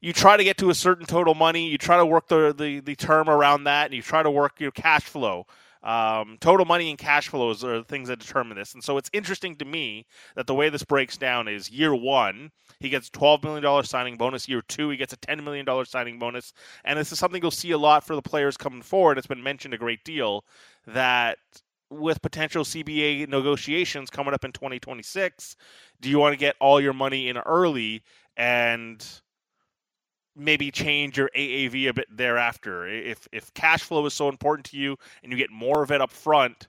You try to get to a certain total money, you try to work the, the, the term around that, and you try to work your cash flow. Um, total money and cash flows are the things that determine this. And so it's interesting to me that the way this breaks down is year one, he gets $12 million signing bonus. Year two, he gets a $10 million signing bonus. And this is something you'll see a lot for the players coming forward. It's been mentioned a great deal that with potential CBA negotiations coming up in 2026, do you want to get all your money in early and maybe change your AAV a bit thereafter. If if cash flow is so important to you and you get more of it up front,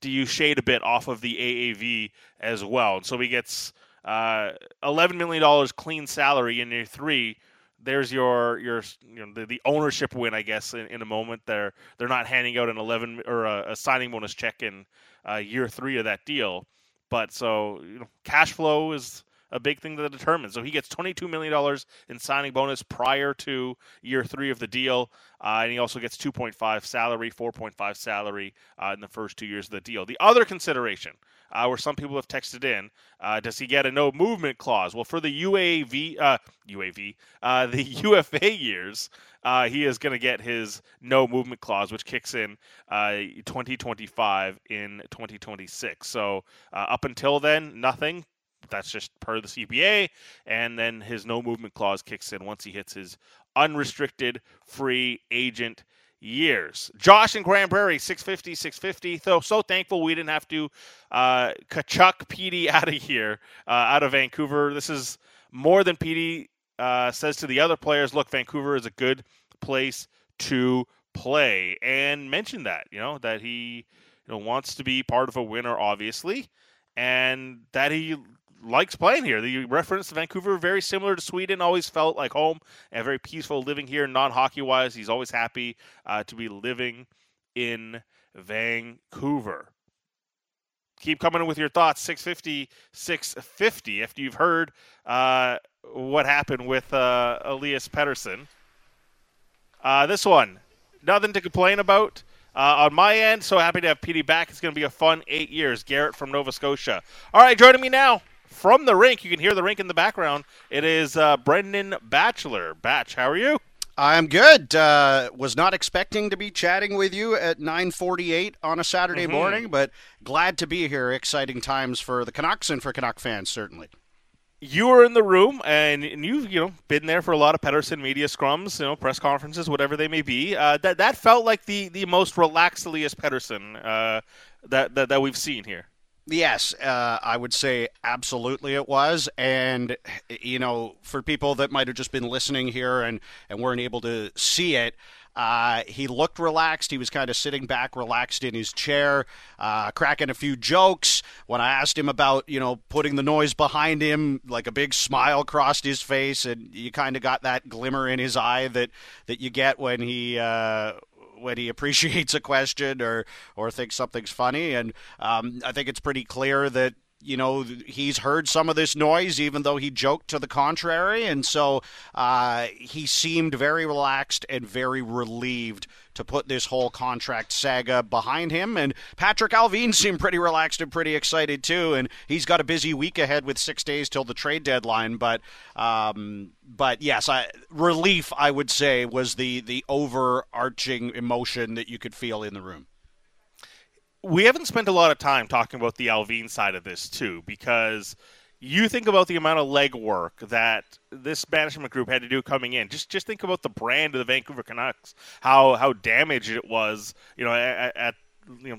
do you shade a bit off of the AAV as well? And so he gets uh, eleven million dollars clean salary in year three. There's your your you know the, the ownership win, I guess. In, in a moment, they're they're not handing out an eleven or a, a signing bonus check in uh, year three of that deal. But so you know, cash flow is a big thing that determines. So he gets $22 million in signing bonus prior to year three of the deal. Uh, and he also gets 2.5 salary, 4.5 salary uh, in the first two years of the deal. The other consideration, uh, where some people have texted in, uh, does he get a no movement clause? Well, for the UAV, UAV, uh, uh, the [LAUGHS] UFA years, he is going to get his no movement clause, which kicks in 2025 in 2026. So up until then, nothing that's just per the CBA. And then his no movement clause kicks in once he hits his unrestricted free agent years. Josh and Grande Prairie, 650, 650. So, so thankful we didn't have to uh, Tkachuk Petey [LAUGHS] out of here, uh, out of Vancouver. This is more than Petey uh, says to the other players look, Vancouver is a good place to play. And mention that, you know, that he you know, wants to be part of a winner, obviously, and that he likes playing here. The reference to Vancouver, very similar to Sweden, always felt like home and very peaceful living here, non hockey wise. He's always happy uh, to be living in Vancouver. Keep coming in with your thoughts. 650, 650. After you've heard uh, what happened with uh, Elias Pettersson. Uh, this one, nothing to complain about. Uh, on my end, so happy to have Petey back. It's going to be a fun eight years. Garrett from Nova Scotia. All right, joining me now from the rink. You can hear the rink in the background. It is uh, Brendan Batchelor. Batch, how are you? I'm good. Uh, was not expecting to be chatting with you at 9:48 on a Saturday mm-hmm. morning, but glad to be here. Exciting times for the Canucks and for Canuck fans, certainly. You were in the room, and, and you've you know been there for a lot of Pettersson media scrums, you know press conferences, whatever they may be. Uh, that that felt like the, the most relaxed Elias Pettersson uh, that, that that we've seen here. Yes, uh, I would say absolutely it was. And, you know, for people that might have just been listening here and, and weren't able to see it, uh, he looked relaxed. He was kind of sitting back, relaxed in his chair, uh, cracking a few jokes. When I asked him about, you know, putting the noise behind him, like a big smile crossed his face, and you kind of got that glimmer in his eye that that you get when he uh, when he [LAUGHS] appreciates a question or or thinks something's funny. And um, I think it's pretty clear that you know he's heard some of this noise even though he joked to the contrary and so uh, he seemed very relaxed and very relieved to put this whole contract saga behind him. And Patrik Allvin [LAUGHS] seemed pretty relaxed and pretty excited too. And he's got a busy week ahead with six days till the trade deadline. But um, but yes, I, relief I would say was the the overarching emotion that you could feel in the room we haven't spent a lot of time talking about the Allvin side of this too, because you think about the amount of legwork that this management group had to do coming in. Just just think about the brand of the Vancouver Canucks, how how damaged it was, you know, at, at you know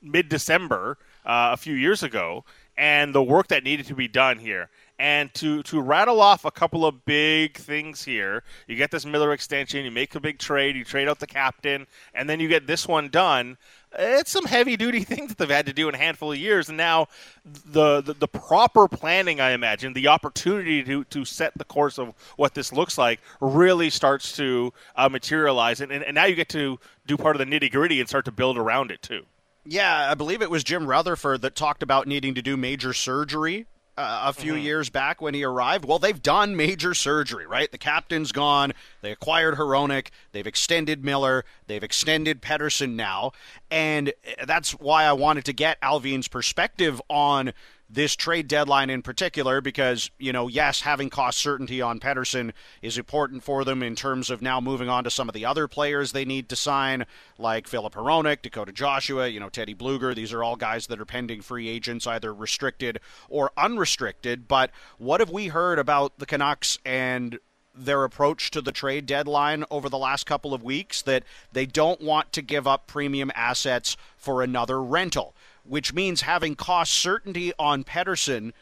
mid December uh, a few years ago, and the work that needed to be done here. And to to rattle off a couple of big things here, you get this Miller extension, you make a big trade, you trade out the captain, and then you get this one done it's some heavy duty [LAUGHS] things that they've had to do in a handful of years. And now the, the, the proper planning i imagine the opportunity to to set the course of what this looks like really starts to uh, materialize. And, and, and now you get to do part of the nitty gritty and start to build around it too. Yeah, I believe it was Jim Rutherford that talked about needing to do major surgery uh, a few mm-hmm. years back when he arrived. Well, they've done major surgery, right? The captain's gone. They acquired Hronek. They've extended Miller. They've extended Pettersson now. And that's why I wanted to get Allvin's perspective on this trade deadline in particular because, you know, yes, having cost certainty on Pettersson is important for them in terms of now moving on to some of the other players they need to sign, like Filip Hronek, Dakota Joshua, you know, Teddy Blueger. These are all guys that are pending free agents, either restricted or unrestricted. But what have we heard about the Canucks and their approach to the trade deadline over the last couple of weeks that they don't want to give up premium assets for another rental which means having cost certainty on Pettersson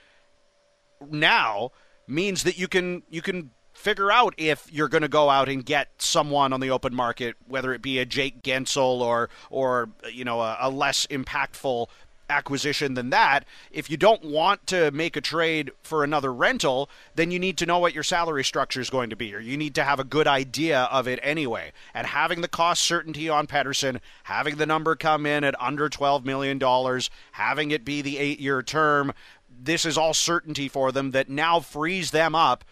now means that you can you can figure out if you're going to go out and get someone on the open market, whether it be a Jake Guentzel or or you know a, a less impactful acquisition than that. If you don't want to make a trade for another rental, then you need to know what your salary structure is going to be, or you need to have a good idea of it anyway. And having the cost certainty on Pettersson, having the number come in at under $12 million, having it be the eight year term, this is all certainty for them that now frees them up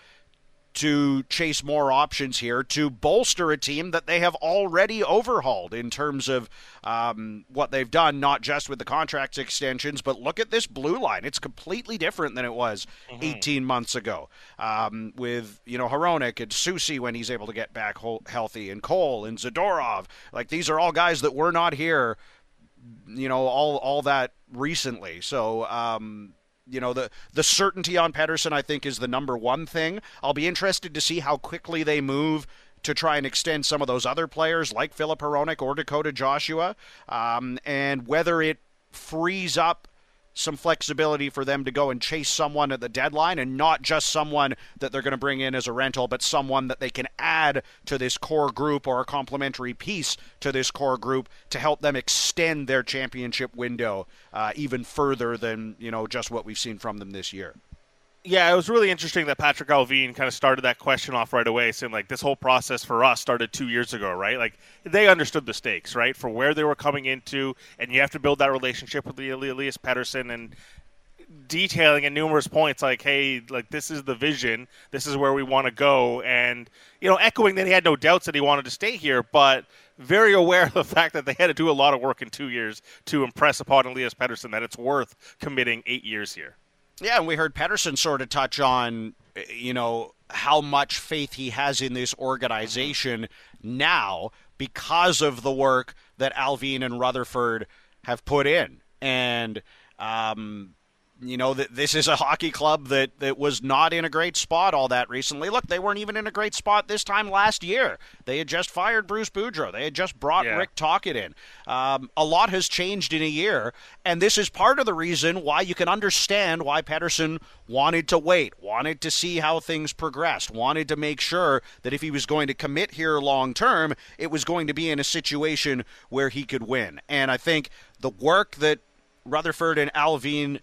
to chase more options here to bolster a team that they have already overhauled in terms of um, what they've done, not just with the contract extensions, but look at this blue line. It's completely different than it was mm-hmm. 18 months ago um, with, you know, Hronek and Soucy when he's able to get back healthy and Cole and Zadorov. Like these are all guys that were not here, you know, all, all that recently. So, um, you know the the certainty on Pettersson I think is the number one thing. I'll be interested to see how quickly they move to try and extend some of those other players like Filip Hronek or Dakota Joshua, um, and whether it frees up some flexibility for them to go and chase someone at the deadline and not just someone that they're going to bring in as a rental, but someone that they can add to this core group or a complementary piece to this core group to help them extend their championship window uh, even further than you know just what we've seen from them this year yeah, it was really interesting that Patrik Allvin kind of started that question off right away, saying like this whole process for us started two years ago, right? Like they understood the stakes, right, for where they were coming into, and you have to build that relationship with Elias Pettersson and detailing at numerous points, like, hey, like this is the vision, this is where we want to go, and you know, echoing that he had no doubts that he wanted to stay here, but very aware of the fact that they had to do a lot of work in two years to impress upon Elias Pettersson that it's worth committing eight years here. Yeah, and we heard Pettersson sort of touch on, you know, how much faith he has in this organization now because of the work that Allvin and Rutherford have put in. And um, you know that this is a hockey club that, that was not in a great spot all that recently. Look, they weren't even in a great spot this time last year. They had just fired Bruce Boudreau. They had just brought yeah. Rick Tocchet in. Um, a lot has changed in a year, and this is part of the reason why you can understand why Pettersson wanted to wait, wanted to see how things progressed, wanted to make sure that if he was going to commit here long term, it was going to be in a situation where he could win. And I think the work that Rutherford and Allvin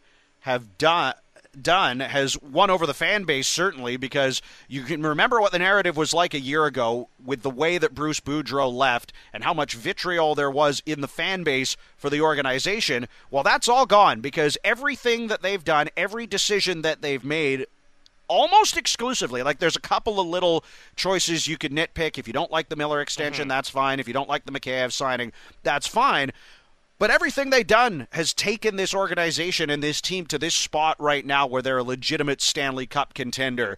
have done done has won over the fan base certainly because you can remember what the narrative was like a year ago with the way that Bruce Boudreau left and how much vitriol there was in the fan base for the organization. Well, that's all gone because everything that they've done, every decision that they've made almost exclusively. Like there's a couple of little choices you could nitpick. If you don't like the Miller extension, mm-hmm. that's fine. If you don't like the Mikheyev signing, that's fine. But everything they've done has taken this organization and this team to this spot right now where they're a legitimate Stanley Cup contender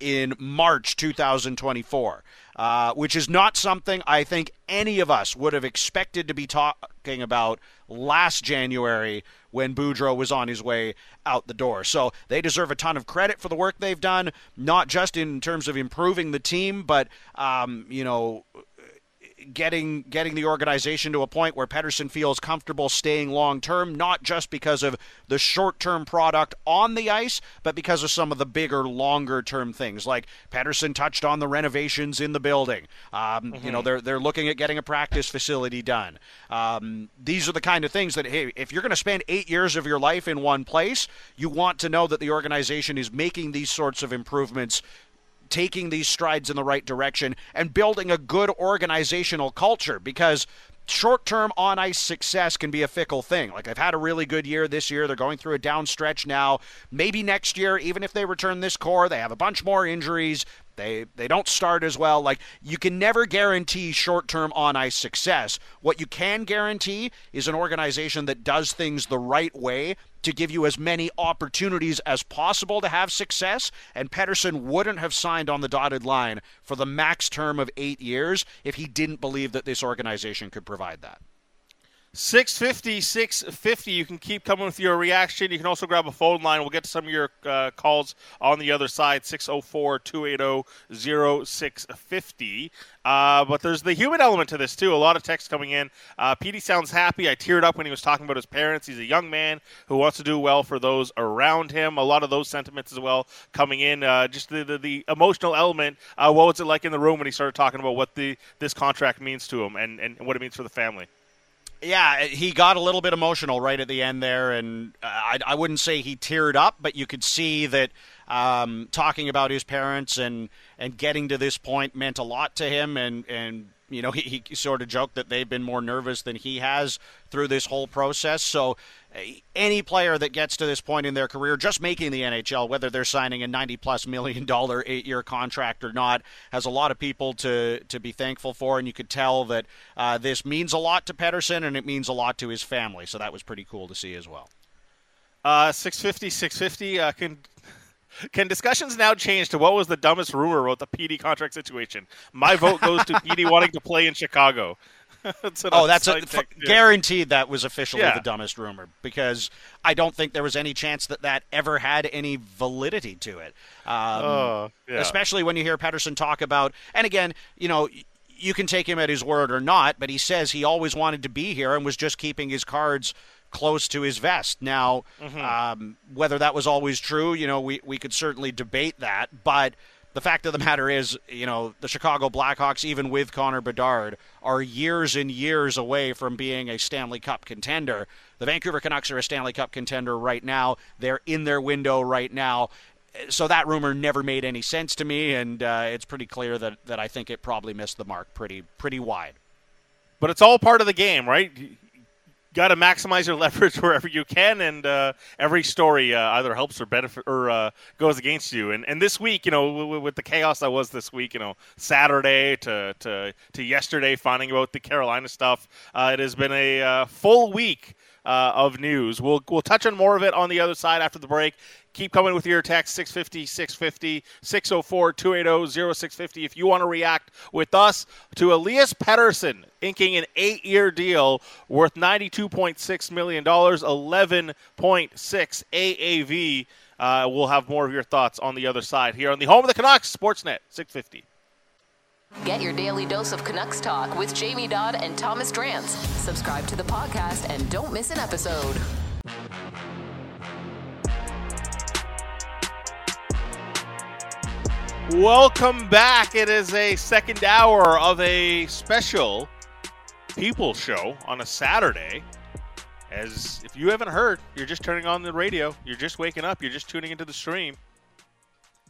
in March 2024, uh, which is not something I think any of us would have expected to be talking about last January when Boudreau was on his way out the door. So they deserve a ton of credit for the work they've done, not just in terms of improving the team, but um, you know getting getting the organization to a point where Pettersson feels comfortable staying long term, not just because of the short term product on the ice, but because of some of the bigger, longer term things. Like Pettersson touched on the renovations in the building. Um, mm-hmm. You know, mm-hmm. they're they're looking at getting a practice facility done. Um, these are the kind of things that hey, if you're going to spend eight years of your life in one place, you want to know that the organization is making these sorts of improvements taking these strides in the right direction and building a good organizational culture because short term on ice success can be a fickle thing. Like they've had a really good year this year. They're going through a down stretch now. Maybe next year, even if they return this core, they have a bunch more injuries. They they don't start as well. Like you can never guarantee short-term on-ice success. What you can guarantee is an organization that does things the right way to give you as many opportunities as possible to have success. And Pettersson wouldn't have signed on the dotted line for the max term of eight years if he didn't believe that this organization could provide that. 650, 650. You can keep coming with your reaction. You can also grab a phone line. We'll get to some of your uh, calls on the other side 604 280 0650. Uh, but there's the human element to this, too. A lot of text coming in. Uh, Petey sounds happy. I teared up when he was talking about his parents. He's a young man who wants to do well for those around him. A lot of those sentiments as well coming in. Uh, just the, the, the emotional element. Uh, what was it like in the room when he started talking about what the this contract means to him and, and what it means for the family? Yeah, he got a little bit emotional right at the end there, and uh, I, I wouldn't say he teared up, but you could see that um, talking about his parents and and getting to this point meant a lot to him, and and you know, he, he sort of joked that they've been more nervous than he has through this whole process. So, uh, any player that gets to this point in their career, just making the NHL, whether they're signing a 90 plus million dollar eight year contract or not, has a lot of people to, to be thankful for. And you could tell that uh, this means a lot to Pettersson and it means a lot to his family. So, that was pretty cool to see as well. Uh, 650, 650. Uh, can can discussions now change to what was the dumbest rumor about the Petey contract situation? My vote goes to Petey [LAUGHS] wanting to play in Chicago. [LAUGHS] that's oh, that's a, f- guaranteed. That was officially yeah. the dumbest rumor because I don't think there was any chance that that ever had any validity to it. Um, uh, yeah. Especially when you hear Pettersson talk about, and again, you know, you can take him at his word or not, but he says he always wanted to be here and was just keeping his cards close to his vest. Now, mm-hmm. um, whether that was always true, you know, we, we could certainly debate that. But the fact of the matter is, you know, the Chicago Blackhawks, even with Connor Bedard, are years and years away from being a Stanley Cup contender. The Vancouver Canucks are a Stanley Cup contender right now. They're in their window right now. So that rumor never made any sense to me, and uh, it's pretty clear that, that I think it probably missed the mark pretty pretty wide. But it's all part of the game, right? Got to maximize your [LAUGHS] leverage wherever you can, and uh, every story uh, either helps or benefit or uh, goes against you. And and this week, you know, w- with the chaos that was this week, you know, Saturday to to, to yesterday, finding out the Carolina stuff, uh, it has been a uh, full week. Uh, of news. We'll we'll touch on more of it on the other side after the break. Keep coming with your text 650 650 604 280 0650 if you want to react with us to Elias Pettersson inking an eight year deal worth $92.6 million, 11.6 AAV. Uh, we'll have more of your thoughts on the other side here on the home of the Canucks, Sportsnet 650. Get your daily dose of Canucks talk with Jamie Dodd and Thomas Drance. Subscribe to the podcast and don't miss an episode. Welcome back. It is a second hour of a special People show on a Saturday. As if you haven't heard, you're just turning on the radio, you're just waking up, you're just tuning into the stream.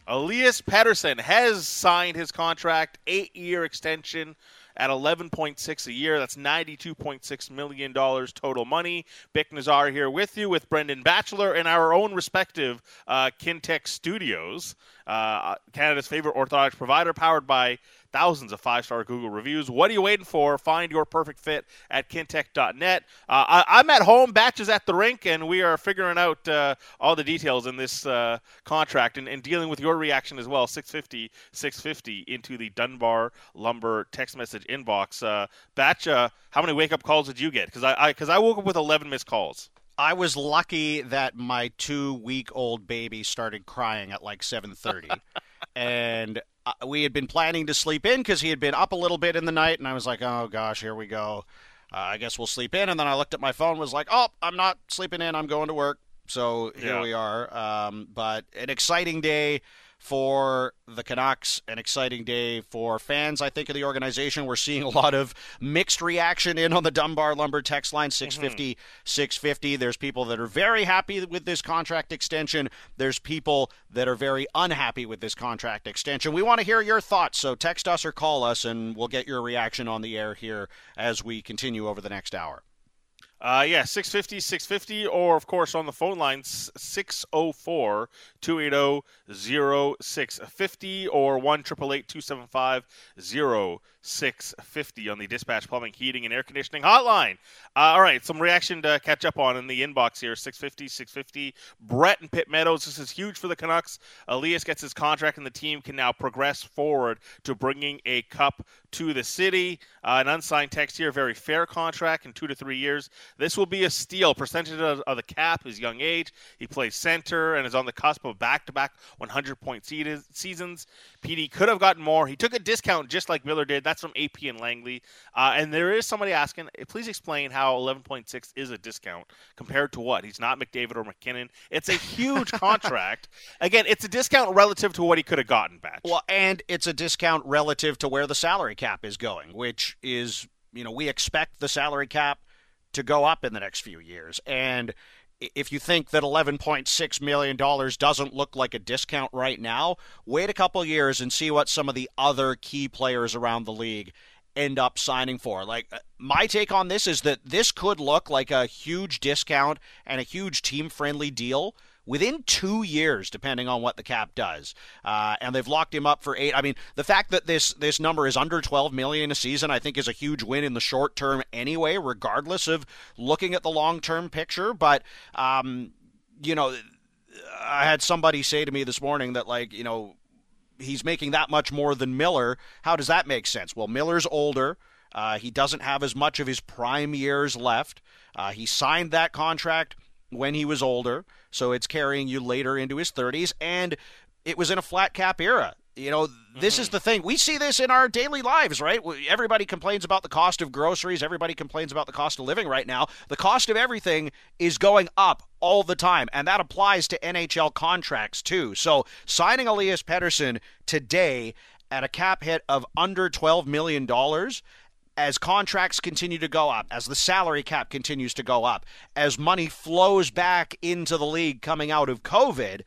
Elias Pettersson has signed his contract, eight year extension at 11.6 a year. That's 92.6 million dollars total money. Bik Nizzar here with you with Brendan Batchelor in our own respective uh, Kintec studios, uh, Canada's favorite orthotics provider, powered by thousands of five star Google reviews. What are you waiting for? Find your perfect fit at kintec.net. Uh, I, am at home, Batches at the rink, and we are figuring out uh, all the details in this uh, contract and, and, dealing with your reaction as well. 650 650 into the Dunbar Lumber text message inbox. Uh, Batch, uh, how many wake up calls did you get? Because I, I, I woke up with 11 missed calls. I was lucky that my two week old baby started crying at like 7:30 [LAUGHS] and uh, we had been planning to sleep in because he had been up a little bit in the night, and I was like, oh gosh, here we go. Uh, I guess we'll sleep in. And then I looked at my phone, was like, oh, I'm not sleeping in. I'm going to work. So here yeah. we are. Um, but an exciting day for the Canucks. An exciting day for fans, I think, of the organization. We're seeing a lot of mixed reaction in on the Dunbar Lumber text line 650 mm-hmm. 650. There's people that are very happy with this contract extension. There's people that are very unhappy with this contract extension. We want to hear your thoughts, so text us or call us, and we'll get your reaction on the air here as we continue over the next hour. Uh, yeah, 650, 650, or of course on the phone lines 604 280 0650 or 1 275 0650 on the Dispatch Plumbing, Heating, and Air Conditioning hotline. Uh, all right, some reaction to catch up on in the inbox here 650, 650. Brett and Pitt Meadows, this is huge for the Canucks. Elias gets his contract, and the team can now progress forward to bringing a cup to the city. Uh, an unsigned text here, very fair contract in two to three years. This will be a steal. Percentage of, of the cap, his young age. He plays center and is on the cusp of back to back 100 point seasons. Petey could have gotten more. He took a discount just like Miller did. That's from AP and Langley. Uh, and there is somebody asking, please explain how 11.6 is a discount compared to what? He's not McDavid or MacKinnon. It's a huge [LAUGHS] contract. Again, it's a discount relative to what he could have gotten back. Well, and it's a discount relative to where the salary cap is going, which is, you know, we expect the salary cap to go up in the next few years. And if you think that $11.6 million doesn't look like a discount right now, wait a couple years and see what some of the other key players around the league end up signing for. Like, uh, my take on this is that this could look like a huge discount and a huge team friendly deal within two years, depending on what the cap does. Uh, and they've locked him up for eight. I mean, the fact that this this number is under 12 million a season, I think, is a huge win in the short term anyway, regardless of looking at the long term picture. But um, you know, I had somebody say to me this morning that like you know he's making that much more than Miller. How does that make sense? Well, Miller's older. Uh, he doesn't have as much of his prime years left. Uh, he signed that contract when he was older, so it's carrying you later into his 30s, and it was in a flat cap era. You know, this mm-hmm. is the thing. We see this in our daily lives, right? Everybody complains about the cost of groceries. Everybody complains about the cost of living right now. The cost of everything is going up all the time, and that applies to NHL contracts too. So signing Elias Pettersson today at a cap hit of under $12 million as contracts continue to go up, as the salary cap continues to go up, as money flows back into the league coming out of COVID,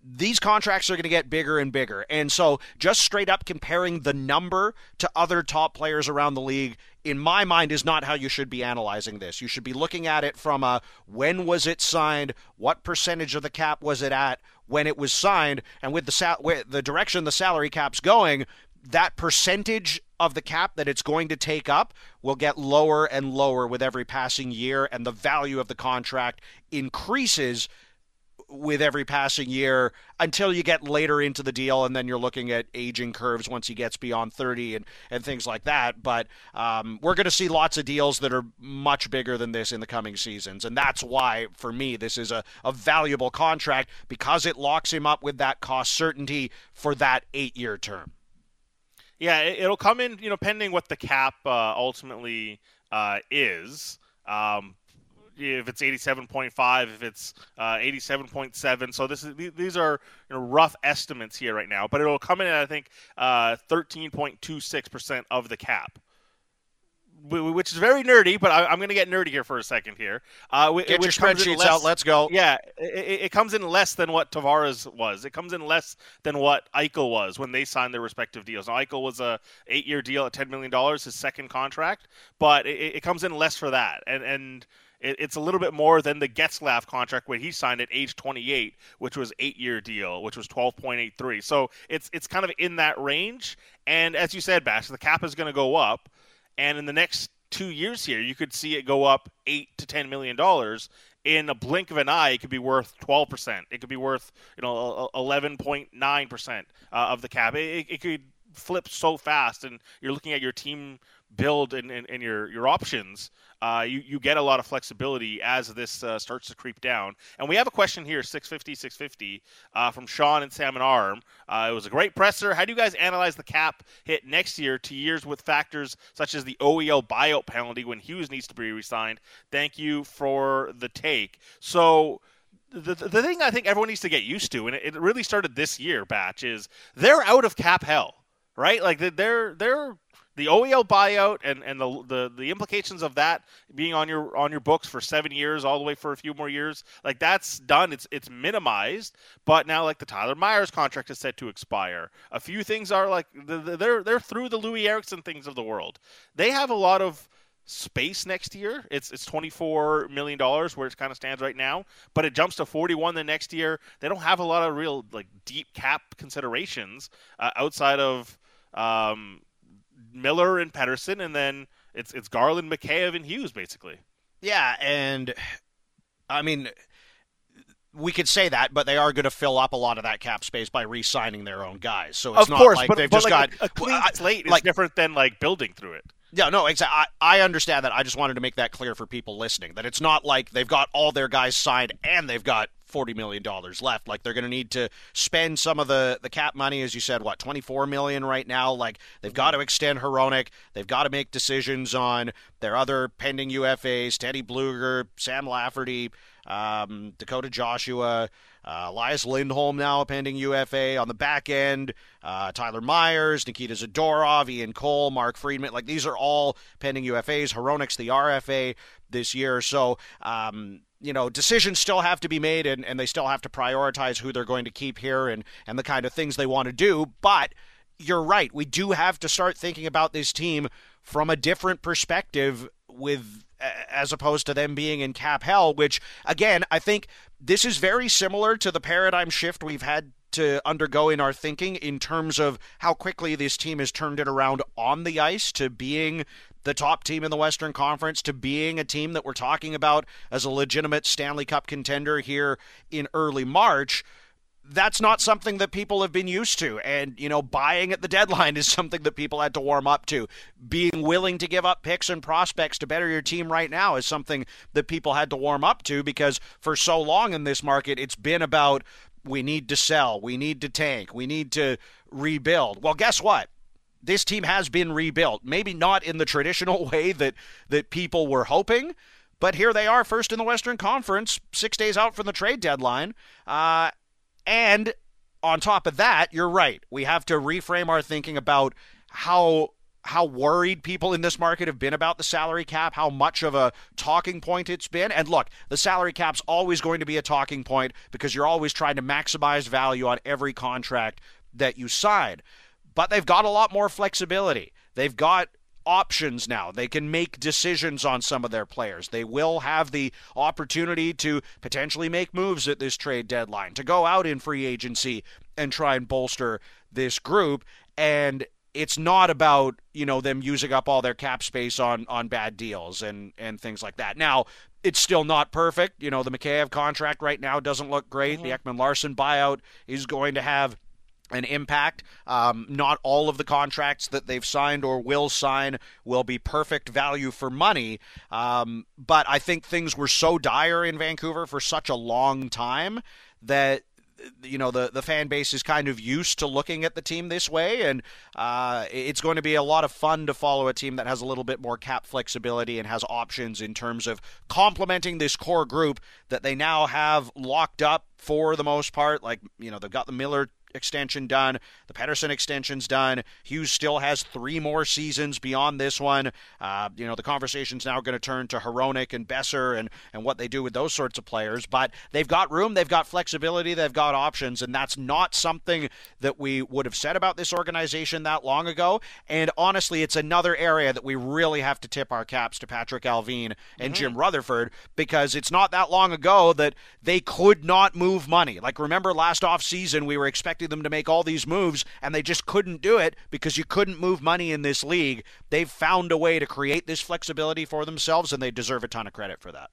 these contracts are going to get bigger and bigger. And so, just straight up comparing the number to other top players around the league, in my mind, is not how you should be analyzing this. You should be looking at it from a when was it signed, what percentage of the cap was it at when it was signed, and with the the direction the salary cap's going, that percentage of the cap that it's going to take up will get lower and lower with every passing year, and the value of the contract increases with every passing year until you get later into the deal, and then you're looking at aging curves once he gets beyond 30 and, and things like that. But um, we're going to see lots of deals that are much bigger than this in the coming seasons. And that's why, for me, this is a, a valuable contract because it locks him up with that cost certainty for that eight year term. Yeah, it, will come in, you know, pending what the cap uh, ultimately uh, is. Um, if it's 87.5, if it's uh, 87.7. So this is these are you know, rough estimates here right now, but it'll come in at I think uh, 13.26 percent of the cap which is very nerdy, but I, am going to get nerdy here for a second here. Uh, get your spreadsheets less, out. Let's go. Yeah, it, it, comes in less than what Tavares was. It comes in less than what Eichel was when they signed their respective deals. Now, Eichel was a eight-year deal at $10 million, his second contract, but it, it comes in less for that. And, and it's a little bit more than the Getzlaf contract when he signed at age 28, which was eight-year deal, which was 12.83. So it's it's kind of in that range. And as you said, Batch, the cap is going to go up and in the next two years here, you could see it go up eight to ten million dollars in a blink of an eye. It could be worth twelve percent. It could be worth you know eleven point nine percent uh, of the cap. It, it could flip so fast, and you're looking at your team build and, and your your options uh, you, you get a lot of flexibility as this uh, starts to creep down. And we have a question here, 650, 650, uh, from Sean and Salmon Arm. Uh, it was a great presser. How do you guys analyze the cap hit next year to years with factors such as the OEL buyout penalty when Hughes needs to be resigned? Thank you for the take. So the, the thing I think everyone needs to get used to, and it, it really started this year, Batch, is they're out of cap hell, right? Like they're they're the OEL buyout and, and the, the the implications of that being on your on your books for seven years, all the way for a few more years, like that's done. It's it's minimized, but now like the Tyler Myers contract is set to expire. A few things are like they're they're through the Loui Eriksson things of the world. They have a lot of space next year. It's it's twenty four million dollars where it kind of stands right now, but it jumps to forty one the next year. They don't have a lot of real like deep cap considerations uh, outside of um, Miller and Pettersson, and then it's it's Garland, Mikheyev, and Hughes basically. Yeah, and I mean, we could say that, but they are going to fill up a lot of that cap space by re-signing their own guys. So it's of not course, like but, they've but just like got a, a clean I- slate is different than like building through it. Yeah, no, exactly. I, I understand that. I just wanted to make that clear for people listening that it's not like they've got all their guys signed and they've got forty million dollars left. Like they're going to need to spend some of the the cap money, as you said. What twenty four million right now? Like they've got to extend Hronek. They've got to make decisions on their other pending UFAs: Teddy Blueger, Sam Lafferty, um, Dakota Joshua. Uh, Elias Lindholm now a pending UFA on the back end. Uh, Tyler Myers, Nikita Zadorov, Ian Cole, Mark Friedman. Like these are all pending UFAs. Hronek's the RFA this year. So, um, you know, decisions still have to be made and, and they still have to prioritize who they're going to keep here and, and the kind of things they want to do. But you're right. We do have to start thinking about this team from a different perspective with as opposed to them being in cap hell, which again, I think this is very similar to the paradigm shift we've had to undergo in our thinking in terms of how quickly this team has turned it around on the ice to being the top team in the Western Conference to being a team that we're talking about as a legitimate Stanley Cup contender here in early March that's not something that people have been used to. And, you know, buying at the deadline [LAUGHS] is something that people had to warm up to. Being willing to give up picks and prospects to better your team right now is something that people had to warm up to because for so long in this market, it's been about we need to sell, we need to tank, we need to rebuild. Well, guess what? This team has been rebuilt. Maybe not in the traditional [LAUGHS] way that, that people were hoping. But here they are, first in the Western Conference, six days out from the trade deadline. Uh, and on top of that, you're right. We have to reframe our thinking about how how worried people in this market have been about the salary cap, how much of a talking point it's been. And look, the salary cap's always going to be a talking point because you're always trying to maximize value on every contract that you sign. But they've got a lot more flexibility. They've got options now. They can make decisions on some of their players. They will have the opportunity to potentially make moves at this trade deadline, to go out in free agency and try and bolster this group. And it's not about, you know, them using up all their cap space on on bad deals and and things like that. Now, it's still not perfect. You know, the Mikheyev contract right now doesn't look great. The mm-hmm. Ekman Larsson buyout is going to have an impact. Um, not all of the contracts that they've signed or will sign will be perfect value for money. Um, but I think things were so dire in Vancouver for such a long time that you know the the fan base is kind of used to looking at the team this way, and uh, it's going to be a lot of fun to follow a team that has a little bit more cap flexibility and has options in terms of complementing this core group that they now have locked up for the most part. Like you know they've got the Miller extension done. The Pettersson extension's done. Hughes still has three more seasons beyond this one. Uh, you know, the conversation's now going to turn to Hronek and Boeser and, and what they do with those sorts of players. But they've got room, they've got flexibility, they've got options, and that's not something that we would have said about this organization that long ago. And honestly, it's another area that we really have to tip our caps to Patrik Allvin and Jim Rutherford because it's not that long ago that they could not move money. Like, remember last offseason, we were expecting them to make all these moves, and they just couldn't do it because you couldn't move money in this league. They've found a way to create this flexibility for themselves, and they deserve a ton of credit for that.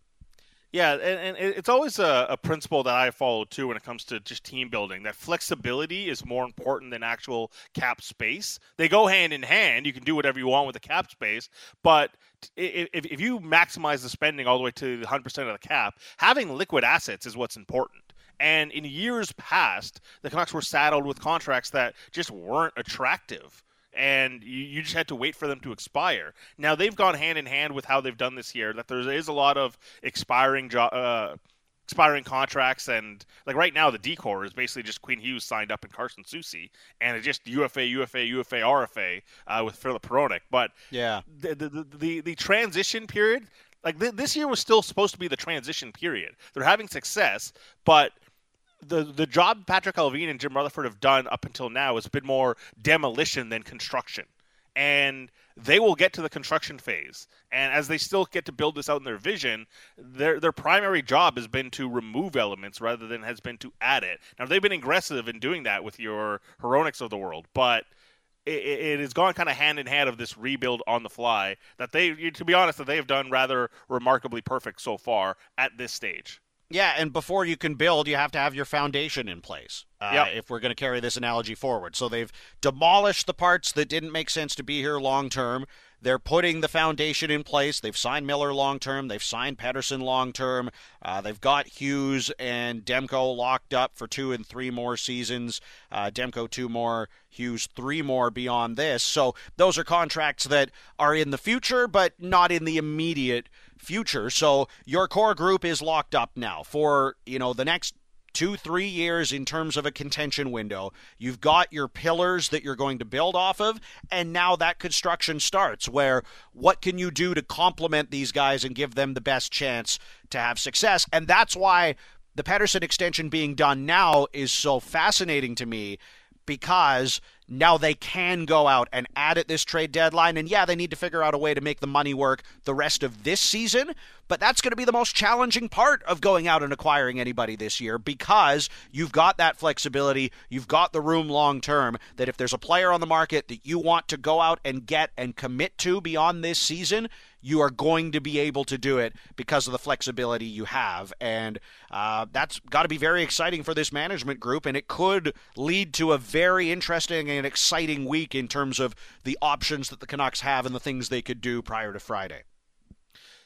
Yeah, and, and it's always a, a principle that I follow too when it comes to just team building. That flexibility is more important than actual cap space. They go hand in hand. You can do whatever you want with the cap space, but if, if you maximize the spending all the way to 100% of the cap, having liquid assets is what's important. And in years past, the Canucks were saddled with contracts that just weren't attractive. And you, you just had to wait for them to expire. Now they've gone hand in hand with how they've done this year. That there is a lot of expiring jo- uh, expiring contracts, and like right now, the decor is basically just Quinn Hughes signed up and Carson Soucy, and it's just UFA, UFA, UFA, RFA uh, with Filip Hronek. But Yeah. the the, the, the transition period like th- this year was still supposed to be the transition period they're having success but the the job Patrik Allvin and Jim Rutherford have done up until now has been more demolition than construction and they will get to the construction phase. And as they still get to build this out in their vision, their their primary job has been to remove elements rather than has been to add it. Now they've been aggressive in doing that with your Hroneks of the world, but it, it has gone kind of hand in hand of this rebuild on the fly that they, to be honest, that they have done rather remarkably perfect so far at this stage. Yeah, and before you can build, you have to have your foundation in place. Uh, Yep. If we're going to carry this analogy forward, so they've demolished the parts that didn't make sense to be here long term. They're putting the foundation in place. They've signed Miller long term. They've signed Pettersson long term. Uh, they've got Hughes and Demko locked up for two and three more seasons. Uh, Demko two more, Hughes three more beyond this. So those are contracts that are in the future, but not in the immediate future. So your core group is locked up now for you know the next two, three years in terms of a contention window. You've got your pillars that you're going to build off of, and now that construction starts where what can you do to complement these guys and give them the best chance to have success? And that's why the Pettersson extension being done now is so fascinating to me because now they can go out and add at this trade deadline. And yeah, they need to figure out a way to make the money work the rest of this season. But that's going to be the most challenging part of going out and acquiring anybody this year because you've got that flexibility. You've got the room long term that if there's a player on the market that you want to go out and get and commit to beyond this season, you are going to be able to do it because of the flexibility you have. And uh, that's got to be very exciting for this management group. And it could lead to a very interesting and exciting week in terms of the options that the Canucks have and the things they could do prior to Friday.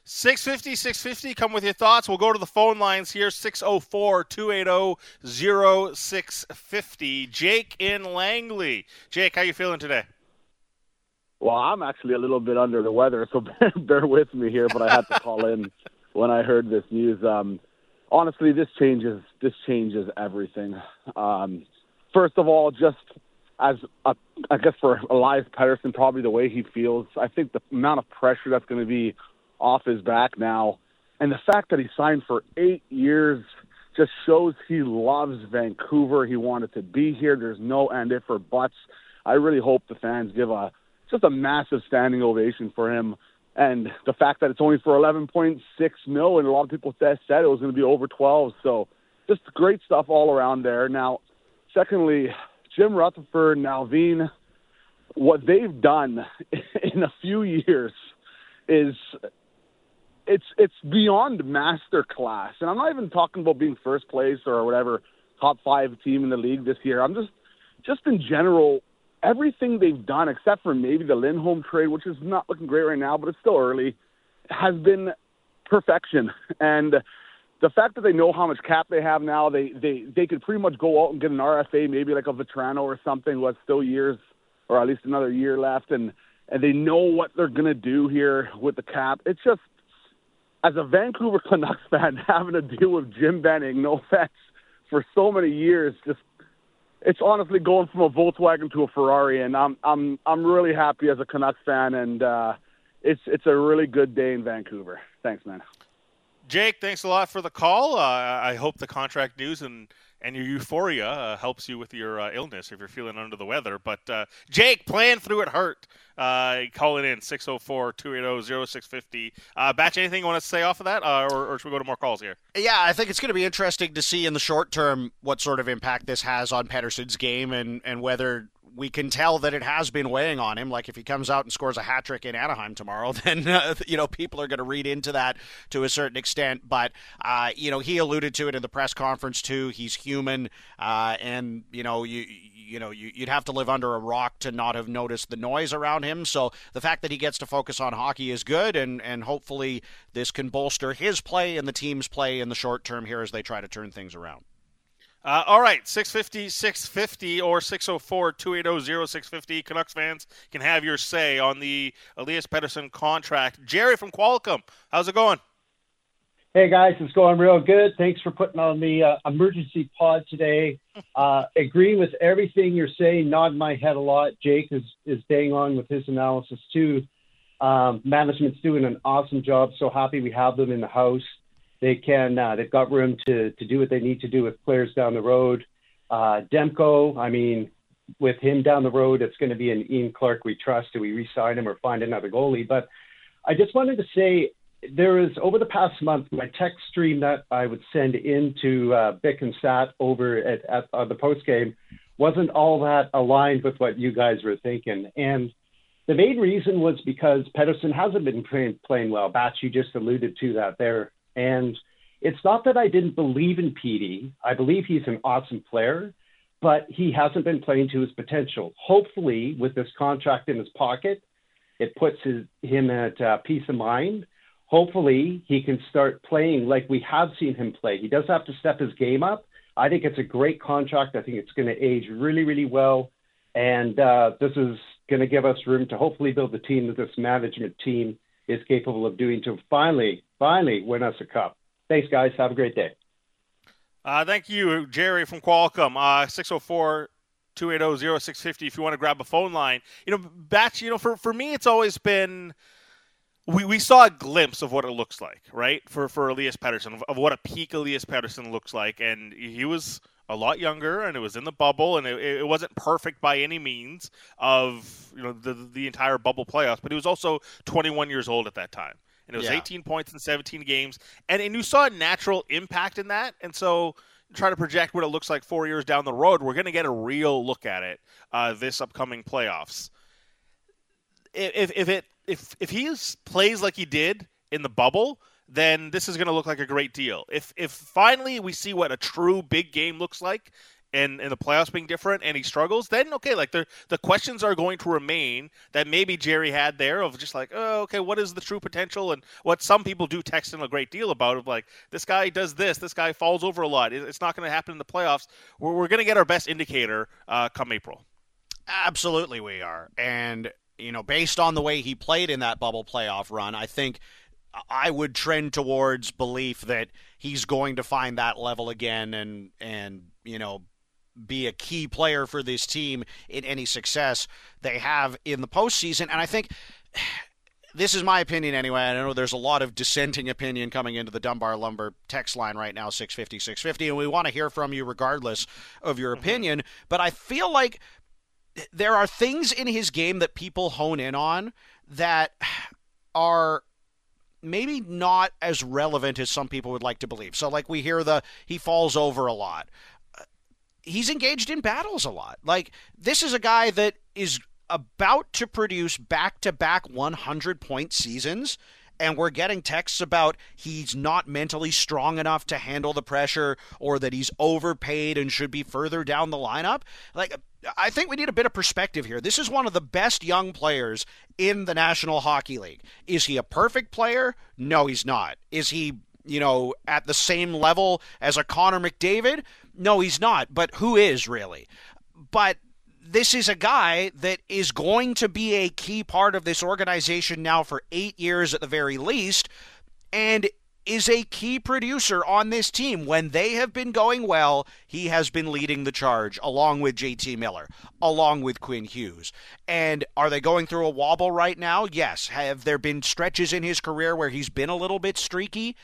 650, 650. Come with your thoughts. We'll go to the phone lines here 604 280 0650. Jake in Langley. Jake, how you feeling today? Well, I'm actually a little bit under the weather, so [LAUGHS] bear, bear with me here. But I had to call in [LAUGHS] when I heard this news. Um, honestly, this changes this changes everything. Um, first of all, just as a, I guess for Elias Pettersson, probably the way he feels, I think the amount of pressure that's going to be off his back now, and the fact that he signed for eight years just shows he loves Vancouver. He wanted to be here. There's no end if or buts. I really hope the fans give a just a massive standing ovation for him. And the fact that it's only for 11.6 mil, and a lot of people said, said it was going to be over 12. So just great stuff all around there. Now, secondly, Jim Rutherford and Allvin, what they've done [LAUGHS] in a few years is it's it's beyond master class. And I'm not even talking about being first place or whatever top five team in the league this year. I'm just just in general everything they've done, except for maybe the Lindholm trade, which is not looking great right now, but it's still early, has been perfection. [LAUGHS] And the fact that they know how much cap they have now, they they they could pretty much go out and get an RFA, maybe like a Vatrano or something, who has still years or at least another year left, and and they know what they're gonna do here with the cap. It's just as a Vancouver [LAUGHS] Canucks fan [LAUGHS] having to deal with Jim Benning, no offense, for so many years, just it's honestly going from a Volkswagen to a Ferrari, and I'm I'm I'm really happy as a Canucks fan, and uh, it's it's a really good day in Vancouver. Thanks, man. Jake, thanks a lot for the call. Uh, I hope the contract news and, and your euphoria uh, helps you with your uh, illness if you're feeling under the weather. But uh, Jake, playing through it hurt. Uh, calling in 604 280 0650. Uh, Batch, anything you want to say off of that, uh, or, or should we go to more calls here? Yeah, I think it's going to be interesting to see in the short term what sort of impact this has on Pettersson's game and, and whether we can tell that it has been weighing on him. Like if he comes out and scores a hat trick in Anaheim tomorrow, [LAUGHS] then uh, you know people are going to read into that to a certain extent. But uh, you know he alluded to it in the press conference too. He's human, uh, and you know you you know you, you'd have to live under a rock to not have noticed the noise around him. So the fact that he gets to focus on hockey is good, and and hopefully this can bolster his play and the team's play in the short term here as they try to turn things around. Uh, all right, 650, 650 or 604 280 0650. Canucks fans can have your say on the Elias Pettersson contract. Jerry from Coquitlam, how's it going? Hey guys, it's going real good. Thanks for putting on the uh, emergency pod today. [LAUGHS] Uh, agreeing with everything you're saying, nodding my head a lot. Jake is is staying on with his analysis too. Um, management's doing an awesome job. So happy we have them in the house. They can uh, they've got room to to do what they need to do with players down the road. Uh, Demko, I mean, with him down the road, it's going to be an Ian Clark we trust. Do we re-sign him or find another goalie? But I just wanted to say there is over the past month my text stream that I would send into uh, Bik and Sat over at, at uh, the post game wasn't all that aligned with what you guys were thinking. And the main reason was because Pettersson hasn't been playing, playing well. Batch, you just alluded to that there. And it's not that I didn't believe in Petey. I believe he's an awesome player, but he hasn't been playing to his potential. Hopefully, with this contract in his pocket, it puts his, him at uh, peace of mind. Hopefully, he can start playing like we have seen him play. He does have to step his game up. I think it's a great contract. I think it's going to age really, really well. And uh, this is going to give us room to hopefully build the team that this management team is capable of doing to finally, finally win us a cup. Thanks, guys. Have a great day. Uh, thank you, Jerry from Coquitlam. Uh, 604 280 0650 if you want to grab a phone line. You know, Batch, you know, for, for me, it's always been. We, we saw a glimpse of what it looks like, right? For for Elias Pettersson, of, of what a peak Elias Pettersson looks like. And he was a lot younger and it was in the bubble and it, it wasn't perfect by any means of you know the the entire bubble playoffs but he was also 21 years old at that time and it was Yeah. 18 points in 17 games and, and you saw a natural impact in that and so try to project what it looks like four years down the road we're going to get a real look at it uh, this upcoming playoffs if, if it if if he plays like he did in the bubble, then this is going to look like a great deal. If if finally we see what a true big game looks like, and and the playoffs being different, and he struggles, then okay, like the the questions are going to remain that maybe Jerry had there of just like, oh, okay, what is the true potential, and what some people do text him a great deal about of like this guy does this, this guy falls over a lot. It's not going to happen in the playoffs. We're we're going to get our best indicator uh, come April. Absolutely, we are. And, you know, based on the way he played in that bubble playoff run, I think I would trend towards belief that he's going to find that level again and, and you know, be a key player for this team in any success they have in the postseason. And I think [SIGHS] this is my opinion anyway. I know there's a lot of dissenting opinion coming into the Dunbar Lumber text line right now, 650, 650, and we want to hear from you regardless of your mm-hmm. opinion. But I feel like there are things in his game that people hone in on that [SIGHS] are maybe not as relevant as some people would like to believe. So like we hear the he falls over a lot. Uh, He's engaged in battles a lot. Like this is a guy that is about to produce back-to-back 100 point seasons and we're getting texts about he's not mentally strong enough to handle the pressure or that he's overpaid and should be further down the lineup. Like I think we need a bit of perspective here. This is one of the best young players in the National Hockey League. Is he a perfect player? No, he's not. Is he, you know, at the same level as a Connor McDavid? No, he's not. But who is really? But this is a guy that is going to be a key part of this organization now for eight years at the very least, and is a key producer on this team. When they have been going well, he has been leading the charge along with JT Miller, along with Quinn Hughes. And are they going through a wobble right now? Yes. Have there been stretches in his career where he's been a little bit streaky?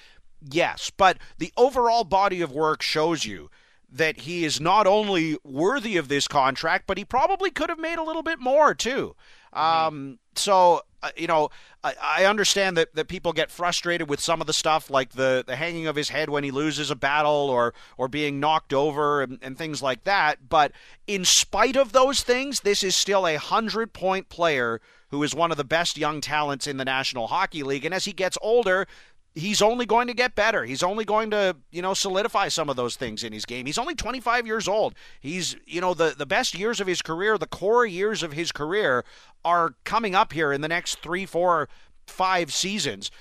Yes. But the overall body of work shows you that he is not only worthy of this contract, but he probably could have made a little bit more too. Um, so uh, you know, I, I understand that, that people get frustrated with some of the stuff, like the, the hanging of his head when he loses a battle, or or being knocked over, and, and things like that. But in spite of those things, this is still a hundred point player who is one of the best young talents in the National Hockey League. And as he gets older, he's only going to get better. He's only going to, you know, solidify some of those things in his game. He's only 25 years old. He's, you know, the the best years of his career, the core years of his career are coming up here in the next 3, 4, 5 seasons.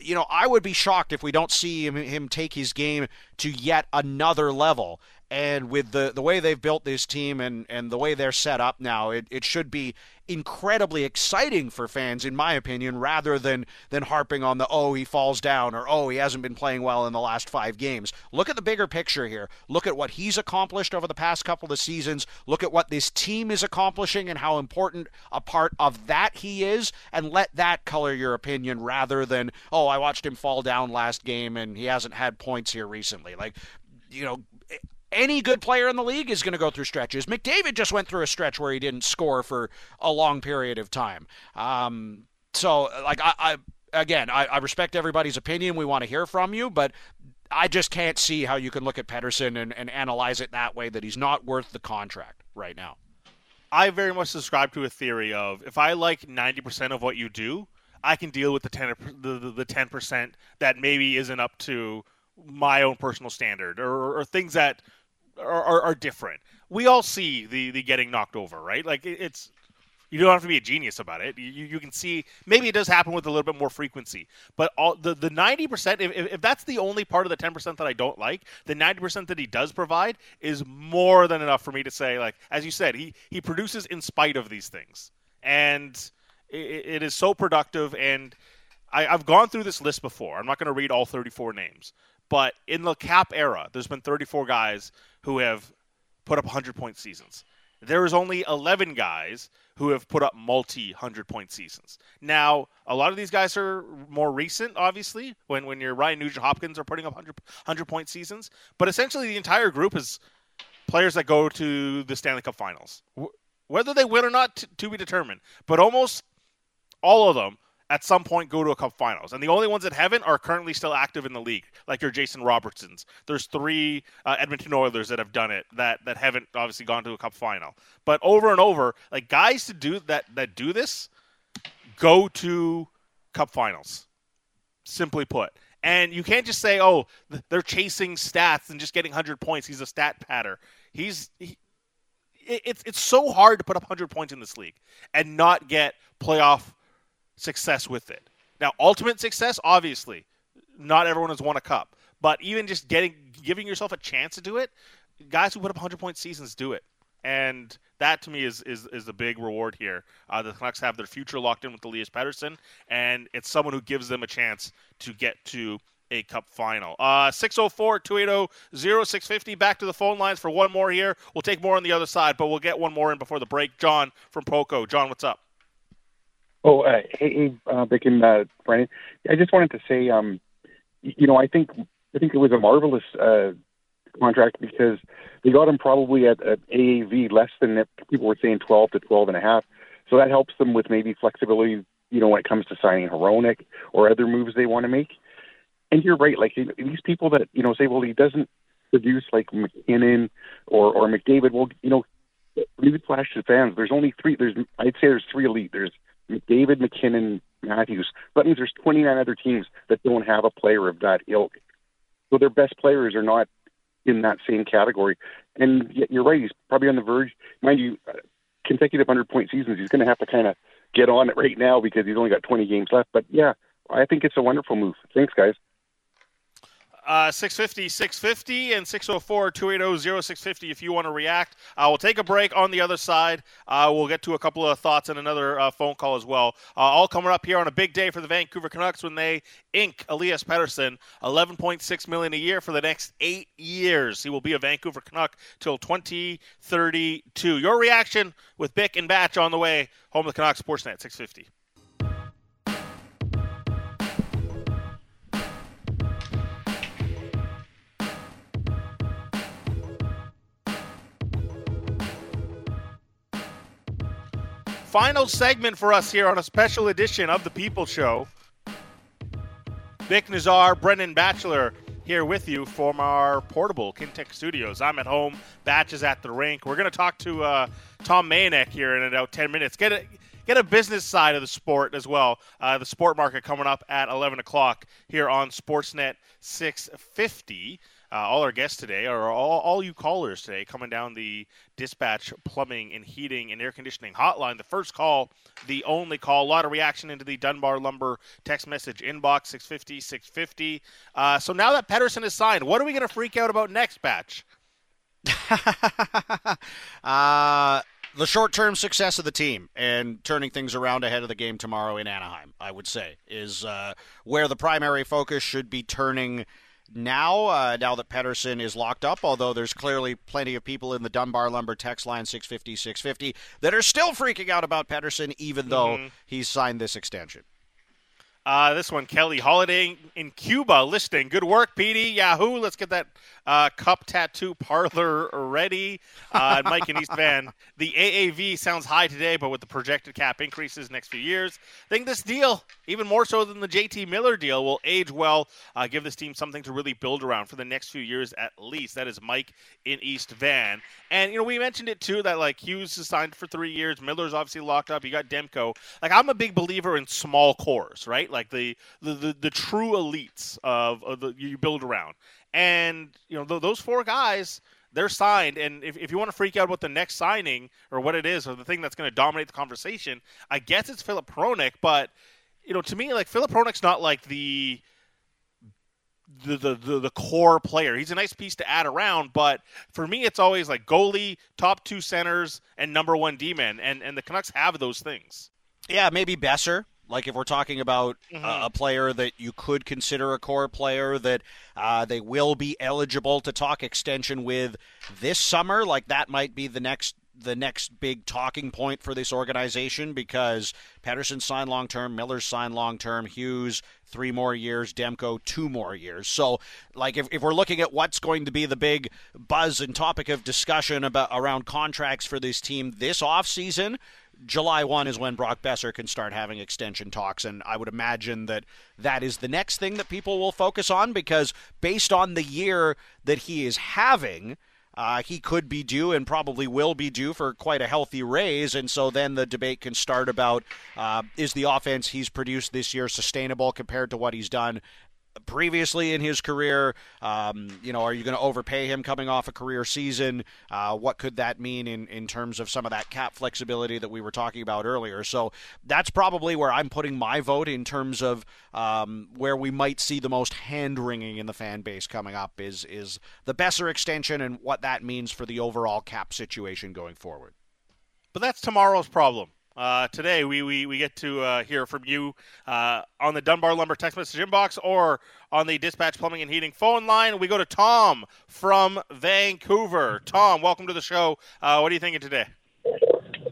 You know, I would be shocked if we don't see him, him take his game to yet another level. And with the, the way they've built this team and, and the way they're set up now, it, it should be incredibly exciting for fans, in my opinion, rather than than harping on the oh he falls down or oh he hasn't been playing well in the last five games. Look at the bigger picture here. Look at what he's accomplished over the past couple of seasons. Look at what this team is accomplishing and how important a part of that he is, and let that color your opinion rather than oh I watched him fall down last game and he hasn't had points here recently. Like you know any good player in the league is going to go through stretches. McDavid just went through a stretch where he didn't score for a long period of time. Um, so, like, I, I again, I, I respect everybody's opinion. We want to hear from you, but I just can't see how you can look at Pettersson and, and analyze it that way that he's not worth the contract right now. I very much subscribe to a theory of if I like 90% of what you do, I can deal with the 10 the, the 10% that maybe isn't up to my own personal standard or, or things that are, are, are, different. We all see the the getting knocked over, right? Like it's you don't have to be a genius about it. You, you can see maybe it does happen with a little bit more frequency, but all the the ninety percent. If, if that's the only part of the ten percent that I don't like, the ninety percent that he does provide is more than enough for me to say, like as you said, he he produces in spite of these things, and it, it is so productive. And I, I've gone through this list before. I'm not going to read all thirty four names, but in the cap era, there's been thirty four guys who have put up hundred point seasons. There is only eleven guys who have put up multi hundred point seasons. Now, a lot of these guys are more recent, obviously, when, when your Ryan Nugent Hopkins are putting up 100, 100 point seasons. But essentially, the entire group is players that go to the Stanley Cup finals. Whether they win or not, to, to be determined. But almost all of them at some point go to a cup finals. And the only ones that haven't are currently still active in the league, like your Jason Robertsons. There's three uh, Edmonton Oilers that have done it that that haven't obviously gone to a cup final. But over and over, like guys to do that that do this go to cup finals. Simply put. And you can't just say, "Oh, they're chasing stats and just getting 100 points. He's a stat patter." He's he, it's it's so hard to put up 100 points in this league and not get playoff success with it. Now, ultimate success, obviously, not everyone has won a cup, but even just getting giving yourself a chance to do it, guys who put up 100 point seasons do it. And that to me is is, is the big reward here. Uh, the Canucks have their future locked in with Elias Pettersson, and it's someone who gives them a chance to get to a cup final. Uh, 604 280 0650. Back to the phone lines for one more here. We'll take more on the other side, but we'll get one more in before the break. John from Poco. John, what's up? Oh, uh, hey, uh, Bik and uh, Brandon. I just wanted to say, um, you know, I think I think it was a marvelous uh, contract because they got him probably at, at AAV less than people were saying 12 to 12 and a half. So that helps them with maybe flexibility, you know, when it comes to signing Hronek or other moves they want to make. And you're right, like these people that you know say, well, he doesn't produce like MacKinnon or or McDavid. Well, you know, leave flash to fans. There's only three. There's I'd say there's three elite. There's David MacKinnon, Matthews. That means there's 29 other teams that don't have a player of that ilk. So their best players are not in that same category. And yet you're right, he's probably on the verge. Mind you, uh, consecutive 100 point seasons, he's going to have to kind of get on it right now because he's only got 20 games left. But yeah, I think it's a wonderful move. Thanks, guys. Uh, 650 650 and 604 280 0650 if you want to react. Uh, we'll take a break on the other side. Uh, we'll get to a couple of thoughts and another uh, phone call as well. Uh, all coming up here on a big day for the Vancouver Canucks when they ink Elias Pettersson, 11.6 million a year for the next eight years. He will be a Vancouver Canuck till 2032. Your reaction with Bik and Batch on the way home to Canucks Sportsnet 650. Final segment for us here on a special edition of the People Show. Bik Nizzar, Brendan Batchelor here with you from our portable Kintec studios. I'm at home. Batch is at the rink. We're going to talk to uh, Tom Mayenknecht here in about 10 minutes. Get a, get a business side of the sport as well. Uh, the sport market coming up at 11 o'clock here on Sportsnet 650. Uh, all our guests today, or all, all you callers today, coming down the dispatch plumbing and heating and air conditioning hotline. The first call, the only call. A lot of reaction into the Dunbar Lumber text message inbox 650 650. Uh, so now that Pettersson is signed, what are we going to freak out about next, Batch? [LAUGHS] uh, the short term success of the team and turning things around ahead of the game tomorrow in Anaheim, I would say, is uh, where the primary focus should be turning now, uh, now that Pettersson is locked up, although there's clearly plenty of people in the Dunbar Lumber text line 650 650 that are still freaking out about Pettersson, even though mm-hmm. he's signed this extension. Uh, this one, Kelly Holiday in Cuba listing. Good work, Petey. Yahoo. Let's get that uh, cup tattoo parlor ready. Uh, Mike and East Van. The AAV sounds high today, but with the projected cap increases next few years, I think this deal, even more so than the JT Miller deal, will age well. Uh, give this team something to really build around for the next few years at least. That is Mike in East Van. And you know, we mentioned it too that like Hughes is signed for three years. Miller's obviously locked up. You got Demko. Like I'm a big believer in small cores, right? Like the the the, the true elites of, of the you build around. And you know th- those four guys, they're signed. And if, if you want to freak out about the next signing or what it is or the thing that's going to dominate the conversation, I guess it's Filip Hronek. But you know, to me, like Filip Hronek's not like the the, the, the, core player. He's a nice piece to add around, but for me, it's always like goalie, top two centers, and number one D man. And, and the Canucks have those things. Yeah, maybe Boeser. Like if we're talking about Mhm. uh, a player that you could consider a core player that uh, they will be eligible to talk extension with this summer, like that might be the next the next big talking point for this organization because Pettersson signed long term, Miller signed long term, Hughes three more years, Demko two more years. So, like if, if we're looking at what's going to be the big buzz and topic of discussion about around contracts for this team this offseason, July 1 is when Brock Boeser can start having extension talks. And I would imagine that that is the next thing that people will focus on because based on the year that he is having, uh, he could be due and probably will be due for quite a healthy raise. And so then the debate can start about uh, is the offense he's produced this year sustainable compared to what he's done previously in his career. Um, you know, are you going to overpay him coming off a career season? Uh, what could that mean in, in terms of some of that cap flexibility that we were talking about earlier? So that's probably where I'm putting my vote in terms of um, where we might see the most hand wringing in the fan base coming up is is the Boeser extension and what that means for the overall cap situation going forward. But that's tomorrow's problem. Uh, today, we, we, we get to uh, hear from you uh, on the Dunbar Lumber text message inbox or on the Dispatch Plumbing and Heating phone line. We go to Tom from Vancouver. Tom, welcome to the show. Uh, what are you thinking today?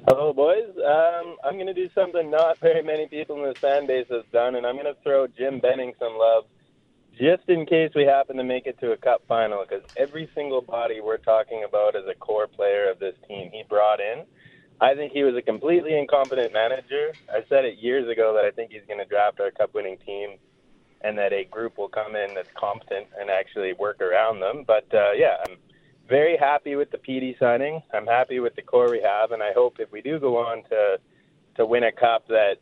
Hello, boys. Um, I'm going to do something not very many people in this fan base has done, and I'm going to throw Jim Benning some love just in case we happen to make it to a cup final, because every single body we're talking about as a core player of this team he brought in, I think he was a completely incompetent manager. I said it years ago that I think he's going to draft our cup winning team and that a group will come in that's competent and actually work around them. But uh, yeah, I'm very happy with the Petey signing. I'm happy with the core we have, and I hope if we do go on to to win a cup that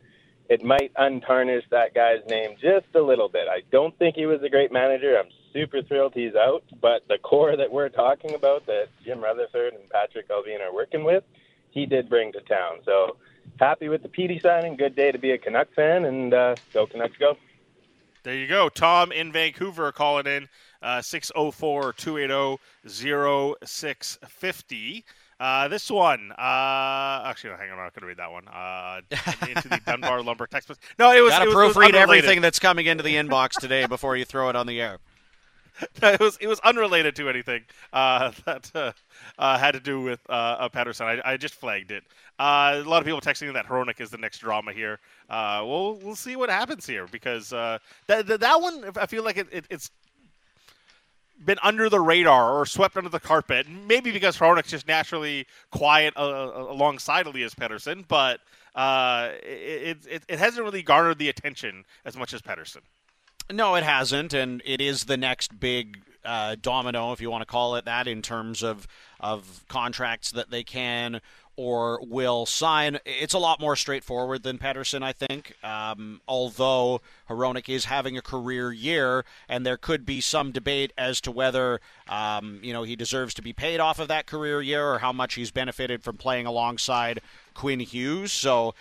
it might untarnish that guy's name just a little bit. I don't think he was a great manager. I'm super thrilled he's out, but the core that we're talking about that Jim Rutherford and Patrik Allvin are working with, he did bring to town. So happy with the Petey signing. Good day to be a Canuck fan, and uh, go Canucks go. There you go. Tom in Vancouver calling in uh, 604 280 0650. Uh, this one, uh, actually, no, hang on, I'm not going to read that one. Uh, into the Dunbar Lumber text message. No, it was. Got to it was, it was proofread everything that's coming into the inbox today before you throw it on the air. [LAUGHS] it was it was unrelated to anything uh, [LAUGHS] that uh, uh, had to do with uh, Pettersson. I, I just flagged it. Uh, a lot of people texting that Hronek is the next drama here. Uh, we'll we'll see what happens here because that that that one I feel like it, it, it's been under the radar or swept under the carpet. Maybe because Hronek's just naturally quiet alongside Elias Pettersson, but it, it it hasn't really garnered the attention as much as Pettersson. No, it hasn't, and it is the next big uh, domino, if you want to call it that, in terms of of contracts that they can or will sign. It's a lot more straightforward than Pettersson, I think. Um, although Hronek is having a career year, and there could be some debate as to whether um, you know he deserves to be paid off of that career year or how much he's benefited from playing alongside Quinn Hughes. So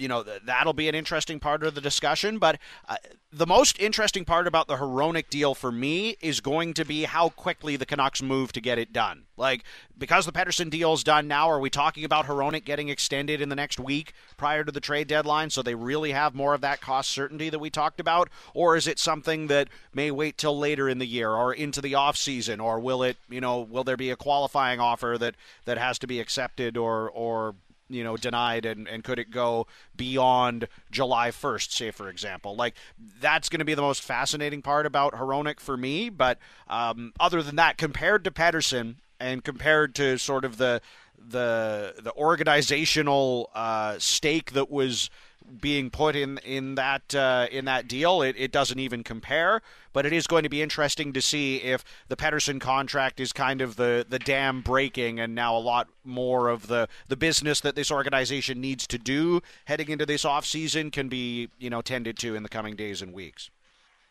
you know th- that'll be an interesting part of the discussion. But uh, the most interesting part about the Hronek deal for me is going to be how quickly the Canucks move to get it done. Like because the Pettersson deal is done now, are we talking about Hronek getting extended in the next week prior to the trade deadline, so they really have more of that cost certainty that we talked about, or is it something that may wait till later in the year or into the off season, or will it, you know, will there be a qualifying offer that that has to be accepted or or you know denied and, and could it go beyond July 1st say for example? Like that's going to be the most fascinating part about Hronek for me but um, other than that compared to Pettersson and compared to sort of the the the organizational uh, stake that was being put in in that uh, in that deal, it, it doesn't even compare. But it is going to be interesting to see if the Pettersson contract is kind of the the dam breaking, and now a lot more of the the business that this organization needs to do heading into this off season can be you know tended to in the coming days and weeks.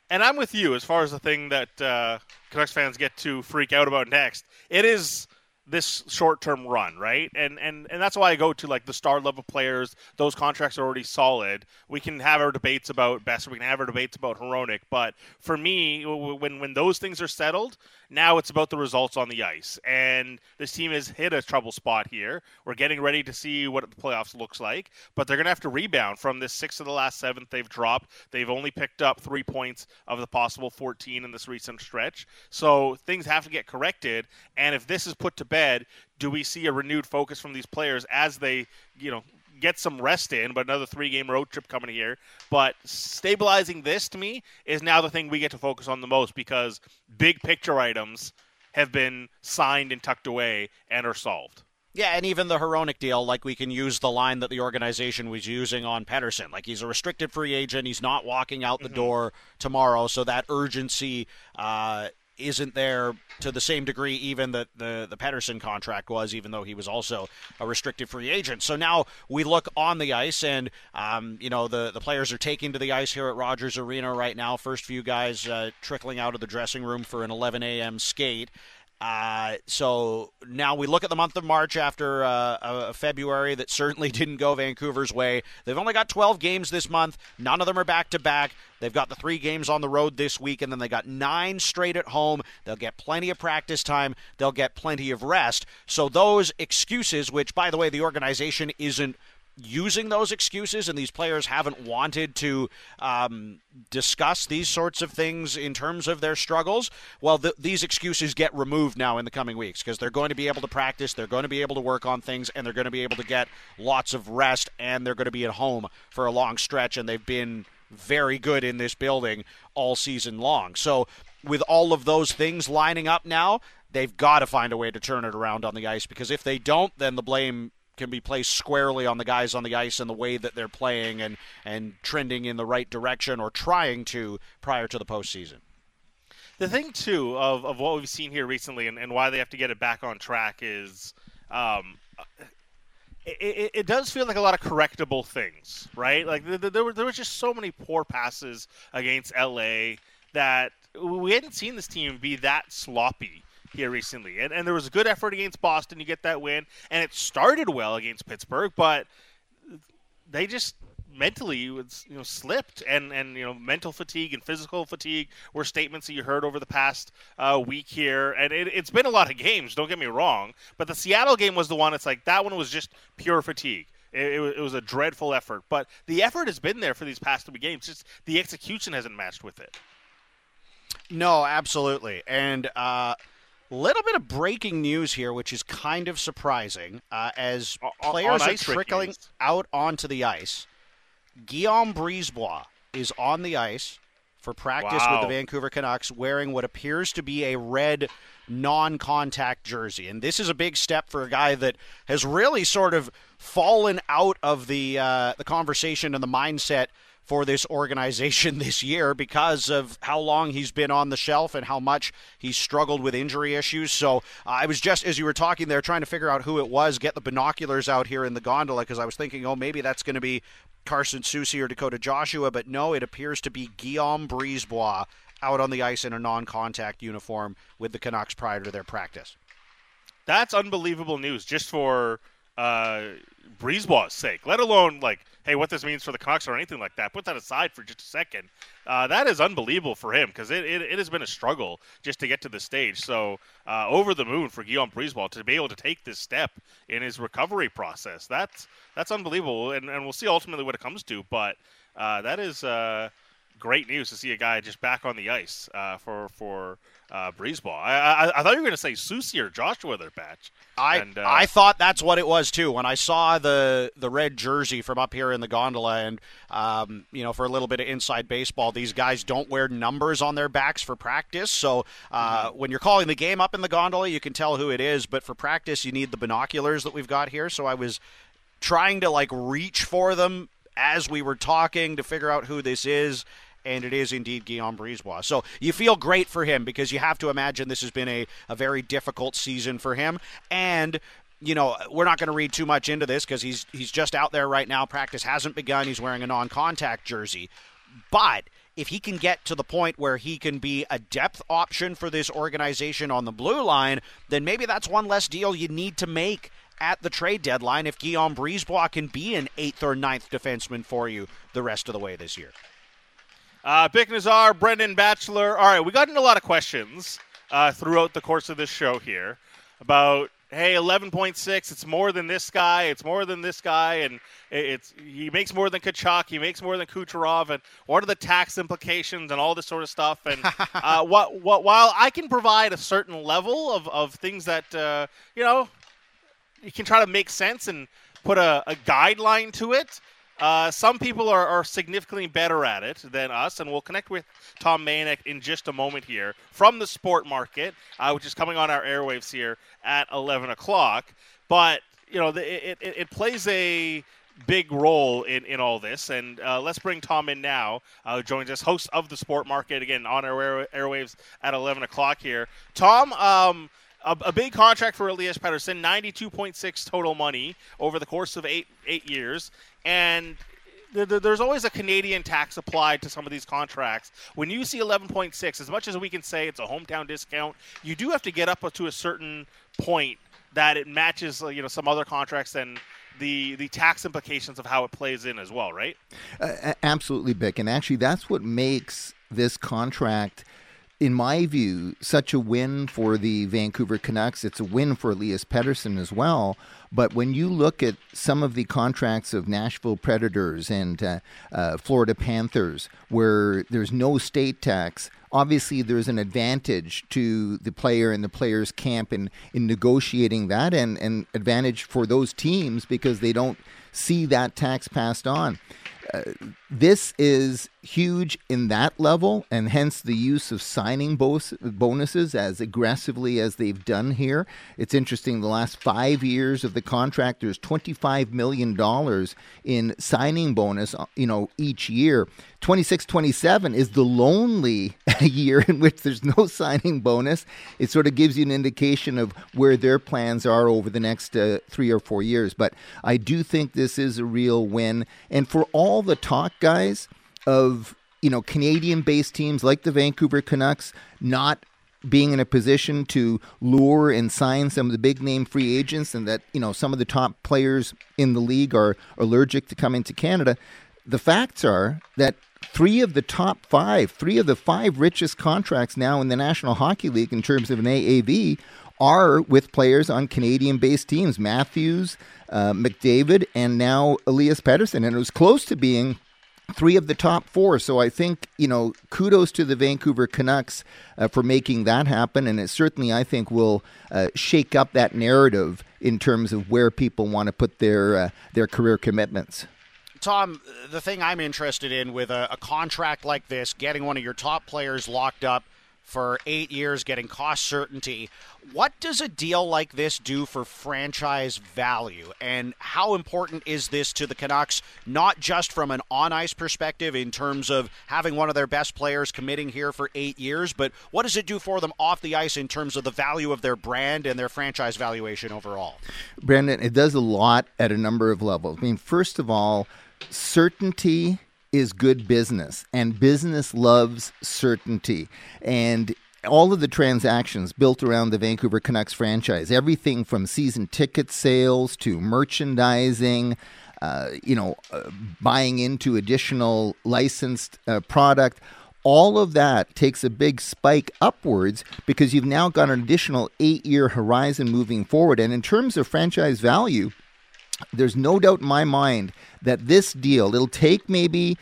And I'm with you as far as the thing that uh, Canucks fans get to freak out about next. It is this short term run, right? And and and that's why I go to like the star level players. Those contracts are already solid. We can have our debates about best. We can have our debates about Hronek. But for me, when when those things are settled, now it's about the results on the ice. And this team has hit a trouble spot here. We're getting ready to see what the playoffs looks like, but they're going to have to rebound from this six of the last seventh they've dropped. They've only picked up three points of the possible 14 in this recent stretch. So things have to get corrected. And if this is put to bed, do we see a renewed focus from these players as they, you know, get some rest in, but another three game road trip coming here. But stabilizing this to me is now the thing we get to focus on the most because big picture items have been signed and tucked away and are solved. Yeah, and even the Hronek deal, like we can use the line that the organization was using on Pettersson. Like he's a restricted free agent, he's not walking out the mm-hmm. door tomorrow, so that urgency uh, isn't there to the same degree even that the the Pettersson contract was, even though he was also a restricted free agent. So now we look on the ice, and um, you know the the players are taking to the ice here at Rogers Arena right now. First few guys uh, trickling out of the dressing room for an 11 a.m. skate. Uh, so now we look at the month of March after uh, a February that certainly [LAUGHS] didn't go Vancouver's way. They've only got 12 games this month. None of them are back to back. They've got the three games on the road this week, and then they got nine straight at home. They'll get plenty of practice time. They'll get plenty of rest. So those excuses, which, by the way, the organization isn't using those excuses, and these players haven't wanted to um, discuss these sorts of things in terms of their struggles, well, th- these excuses get removed now in the coming weeks because they're going to be able to practice, they're going to be able to work on things, and they're going to be able to get lots of rest, and they're going to be at home for a long stretch, and they've been very good in this building all season long. So, with all of those things lining up now, they've got to find a way to turn it around on the ice because if they don't, then the blame can be placed squarely on the guys on the ice and the way that they're playing and, and trending in the right direction or trying to prior to the postseason. The thing, too, of, of what we've seen here recently and, and why they have to get it back on track is um, it, it, it, does feel like a lot of correctable things, right? Like there, there, were, there was just so many poor passes against LA that we hadn't seen this team be that sloppy here recently. And, and there was a good effort against Boston. You get that win. And it started well against Pittsburgh, but they just mentally you know slipped and and you know mental fatigue and physical fatigue were statements that you heard over the past uh, week here and it, has been a lot of games don't get me wrong but the seattle game was the one it's like that one was just pure fatigue it, it, it was a dreadful effort but the effort has been there for these past three games just the execution hasn't matched with it no absolutely and uh Little bit of breaking news here, which is kind of surprising, uh, as players are trickling out onto the ice. Guillaume Brisebois is on the ice for practice wow. with the Vancouver Canucks wearing what appears to be a red non contact jersey. And this is a big step for a guy that has really sort of fallen out of the, uh, the conversation and the mindset for this organization [LAUGHS] this year because of how long he's been on the shelf and how much he's struggled with injury issues. So uh, I was just, as you were talking there, trying to figure out who it was, get the binoculars out here in the gondola because I was thinking, oh, maybe that's going to be Carson Soucy or Dakota Joshua, but no, it appears to be Guillaume Brisebois out on the ice in a non contact uniform with the Canucks prior to their practice. That's unbelievable news just for uh, Brisebois' sake, let alone like hey, what this means for the Canucks or anything like that. Put that aside for just a second. Uh, that is unbelievable for him because it, it, it, has been a struggle just to get to the stage. So uh, over the moon for Guillaume Brisebois to be able to take this step in his recovery process. That's that's unbelievable, and, and we'll see ultimately what it comes to. But uh, that is uh, great news to see a guy just back on the ice uh, for for uh, Brisebois. I, I, I thought you were going to say Soucy or Joshua their Batch. I And, uh, I thought that's what it was too. When I saw the the red jersey from up here in the gondola and um, you know for a little bit of inside baseball these guys don't wear numbers on their backs for practice. So uh, when you're calling the game up in the gondola you can tell who it is. But for practice you need the binoculars that we've got here. So I was trying to like reach for them as we were talking to figure out who this is and it is indeed Guillaume Brisebois. So you feel great for him because you have to imagine this has been a, a very difficult season for him. And you know, we're not going to read too much into this because he's he's just out there right now. Practice hasn't begun. He's wearing a non-contact jersey, but if he can get to the point where he can be a depth option for this organization on the blue line, then maybe that's one less deal you need to make at the trade deadline if Guillaume Brisebois can be an eighth or ninth defenseman for you the rest of the way this year. Uh, Bik Nizzar, Brendan Batchelor. All right, we got into a lot of questions uh, throughout the course of this show here about hey, eleven point six. It's more than this guy. It's more than this guy, and it's he makes more than Tkachuk. He makes more than Kucherov, and what are the tax implications and all this sort of stuff? And [LAUGHS] uh, what what while I can provide a certain level of of things that uh, you know you can try to make sense and put a, a guideline to it. Uh, some people are, are significantly better at it than us, and we'll connect with Tom Mayenknecht in just a moment here from the Sport Market, uh, which is coming on our airwaves here at 11 o'clock. But you know, the, it, it, it plays a big role in, in all this. And uh, let's bring Tom in now, uh, who joins us, host of the Sport Market, again on our air, airwaves at 11 o'clock here. Tom, um, a, a big contract for Elias Pettersson, 92.6 total money over the course of eight eight years, and th- th- there's always a Canadian tax applied to some of these contracts. When you see 11.6, as much as we can say it's a hometown discount, you do have to get up to a certain point that it matches, uh, you know, some other contracts and the the tax implications of how it plays in as well, right? Uh, absolutely, Bik. And actually, that's what makes this contract, in my view, such a win for the Vancouver Canucks. It's a win for Elias Pettersson as well. But when you look at some of the contracts of Nashville Predators and uh, uh, Florida Panthers, where there's no state tax, obviously there's an advantage to the player and the player's camp in, in negotiating that, and, and advantage for those teams because they don't see that tax passed on. This is huge in that level, and hence the use of signing bonus, bonuses as aggressively as they've done here. It's interesting, the last five years of the contract, there's $25 million in signing bonus, uh, you know, each year. 26 27 is the lonely [LAUGHS] year in which there's no [LAUGHS] signing bonus. It sort of gives you an indication of where their plans are over the next uh, three or four years. But I do think this is a real win. And for all the talk, guys, of you know Canadian-based teams like the Vancouver Canucks not being in a position to lure and sign some of the big name free agents and that you know some of the top players in the league are allergic to coming to Canada the facts are that three of the top five three of the five richest contracts now in the National Hockey League in terms of an AAV are with players on Canadian based teams Matthews uh, McDavid and now Elias Pettersson and it was close to being three of the top four. So I think, you know, kudos to the Vancouver Canucks uh, for making that happen. And it certainly, I think, will uh, shake up that narrative in terms of where people want to put their, uh, their career commitments. Tom, the thing I'm interested in with a, a contract like this, getting one of your top players locked up for eight years, getting cost certainty. What does a deal like this do for franchise value? And how important is this to the Canucks, not just from an on ice perspective in terms of having one of their best players committing here for eight years, but what does it do for them off the ice in terms of the value of their brand and their franchise valuation overall? Brendan, it does a lot at a number of levels. I mean, first of all, certainty is good business, and business loves certainty. And all of the transactions built around the Vancouver Canucks franchise, everything from season ticket sales to merchandising, uh, you know, uh, buying into additional licensed uh, product. All of that takes a big spike upwards because you've now got an additional eight year horizon moving forward. And in terms of franchise value, there's no doubt in my mind that this deal, it'll take maybe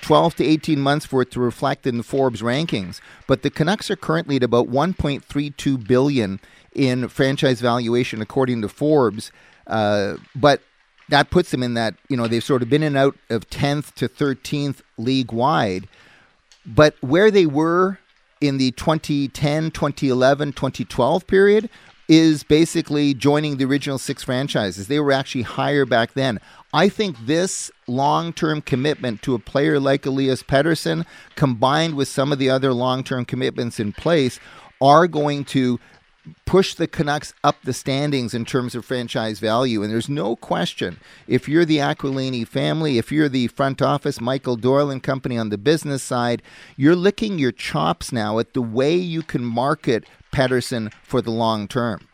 12 to 18 months for it to reflect in the Forbes rankings. But the Canucks are currently at about 1.32 billion in franchise valuation according to Forbes. Uh, but that puts them in that you know they've sort of been in and out of 10th to 13th league wide. But where they were in the 2010, 2011, 2012 period is basically joining the original six franchises. They were actually higher back then. I think this long term commitment to a player like Elias Pettersson, combined with some of the other long term commitments in place, are going to push the Canucks up the standings in terms of franchise value. And there's no question if you're the Aquilini family, if you're the front office, Michael Doyle and company on the business side, you're licking your chops now at the way you can market Pettersson for the long term.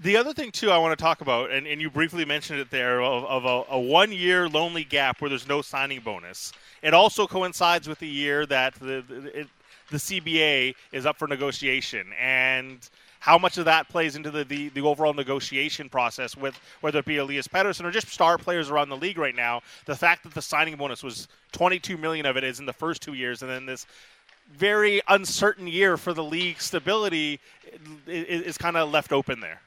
The other thing too I want to talk about, and, and you briefly mentioned it there, of, of a, a one-year lonely gap where there's no signing bonus. It also coincides with the year that the the, it, the CBA is up for negotiation, and how much of that plays into the, the, the overall negotiation process with whether it be Elias Pettersson or just star players around the league right now. The fact that the signing bonus was 22 million of it is in the first two years, and then this very uncertain year for the league stability is, kind of left open there.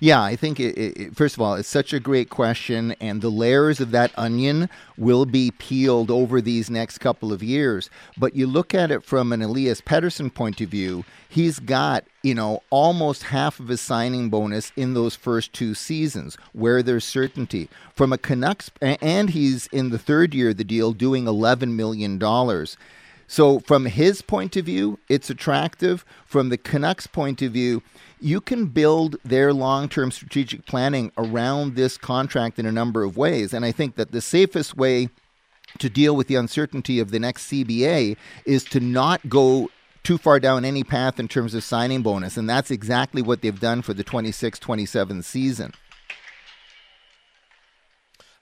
Yeah, I think it, it, first of all, it's such a great question, and the layers of that onion will be peeled over these next couple of years. But you look at it from an Elias Pettersson point of view, he's got you know almost half of his signing bonus in those first two seasons where there's certainty. From a Canucks, and he's in the third year of the deal, doing eleven million dollars. So, from his point of view, it's attractive. From the Canucks' point of view, you can build their long term strategic planning around this contract in a number of ways. And I think that the safest way to deal with the uncertainty of the next CBA is to not go too far down any path in terms of signing bonus. And that's exactly what they've done for the 26 27 season.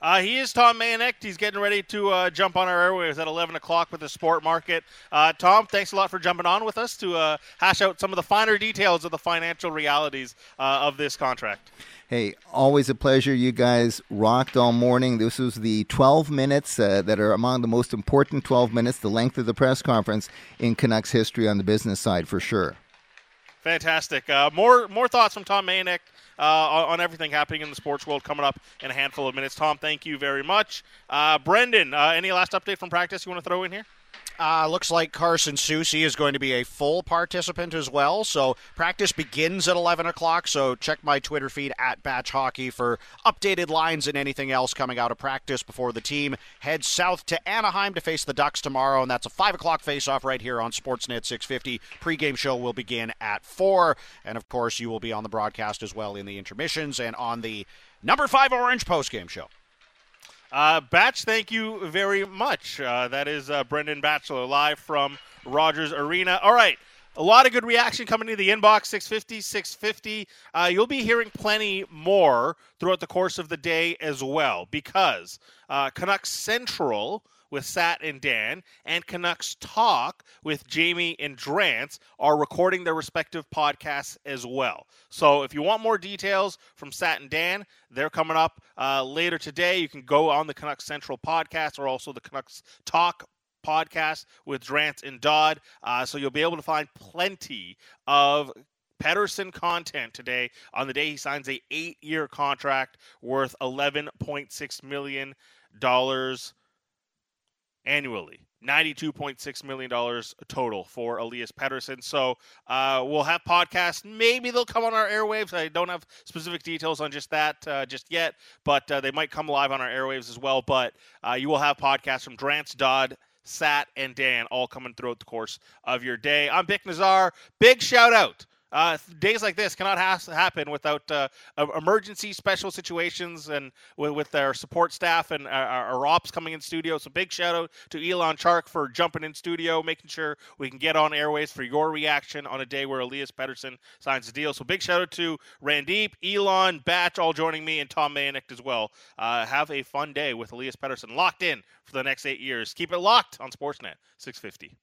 Uh, he is Tom Mayenknecht. He's getting ready to uh, jump on our airwaves at 11 o'clock with the Sport Market. Uh, Tom, thanks a lot for jumping on with us to uh, hash out some of the finer details of the financial realities uh, of this contract. Hey, always a pleasure. You guys rocked all morning. This was the 12 minutes uh, that are among the most important 12 minutes, the length of the press conference in Canucks history on the business side, for sure. Fantastic. more more thoughts from Tom Mayenknecht uh, on, everything happening in the sports world coming up in a handful of minutes. Tom, thank you very much. Uh, Brendan, uh, any last update from practice you want to throw in here? Uh, looks like Carson Soucy is going to be a full participant as well. So practice begins at 11 o'clock. So check my Twitter feed at Batch Hockey for updated lines and anything else coming out of practice before the team heads south to Anaheim to face the Ducks tomorrow. And that's a 5 o'clock face-off right here on Sportsnet 650. Pre-game show will begin at 4. And, of course, you will be on the broadcast as well in the intermissions and on the number 5 Orange post-game show. Uh, Batch, thank you very much. Uh, that is uh, Brendan Batchelor live from Rogers Arena. All right. A lot of good reaction coming to the inbox 650, 650. Uh, you'll be hearing plenty more throughout the course of the day as well because uh, Canucks Central with Sat and Dan, and Canucks Talk with Jamie and Drance are recording their respective podcasts as well. So if you want more details from Sat and Dan, they're coming up uh, later today. You can go on the Canucks Central podcast or also the Canucks Talk podcast with Drance and Dodd. Uh, so you'll be able to find plenty of Pettersson content today on the day he signs a eight-year contract worth eleven point six million dollars annually. $92.6 million total for Elias Pettersson. So uh, we'll have podcasts. Maybe they'll come on our airwaves. I don't have specific details on just that uh, just yet, but uh, they might come live on our airwaves as well. But uh, you will have podcasts from Drance, Dodd, Sat, and Dan all coming throughout the course of your day. I'm Bik Nizzar. Big shout out uh, days like this cannot happen without uh, emergency special situations and with, with our support staff and our, our, ops coming in studio. So big shout out to Elon Chark for jumping in studio, making sure we can get on airways for your reaction on a day where Elias Pettersson signs a deal. So big shout out to Randip, Elon, Batch, all joining me, and Tom Mayenknecht as well. Uh, have a fun day with Elias Pettersson locked in for the next eight years. Keep it locked on Sportsnet 650.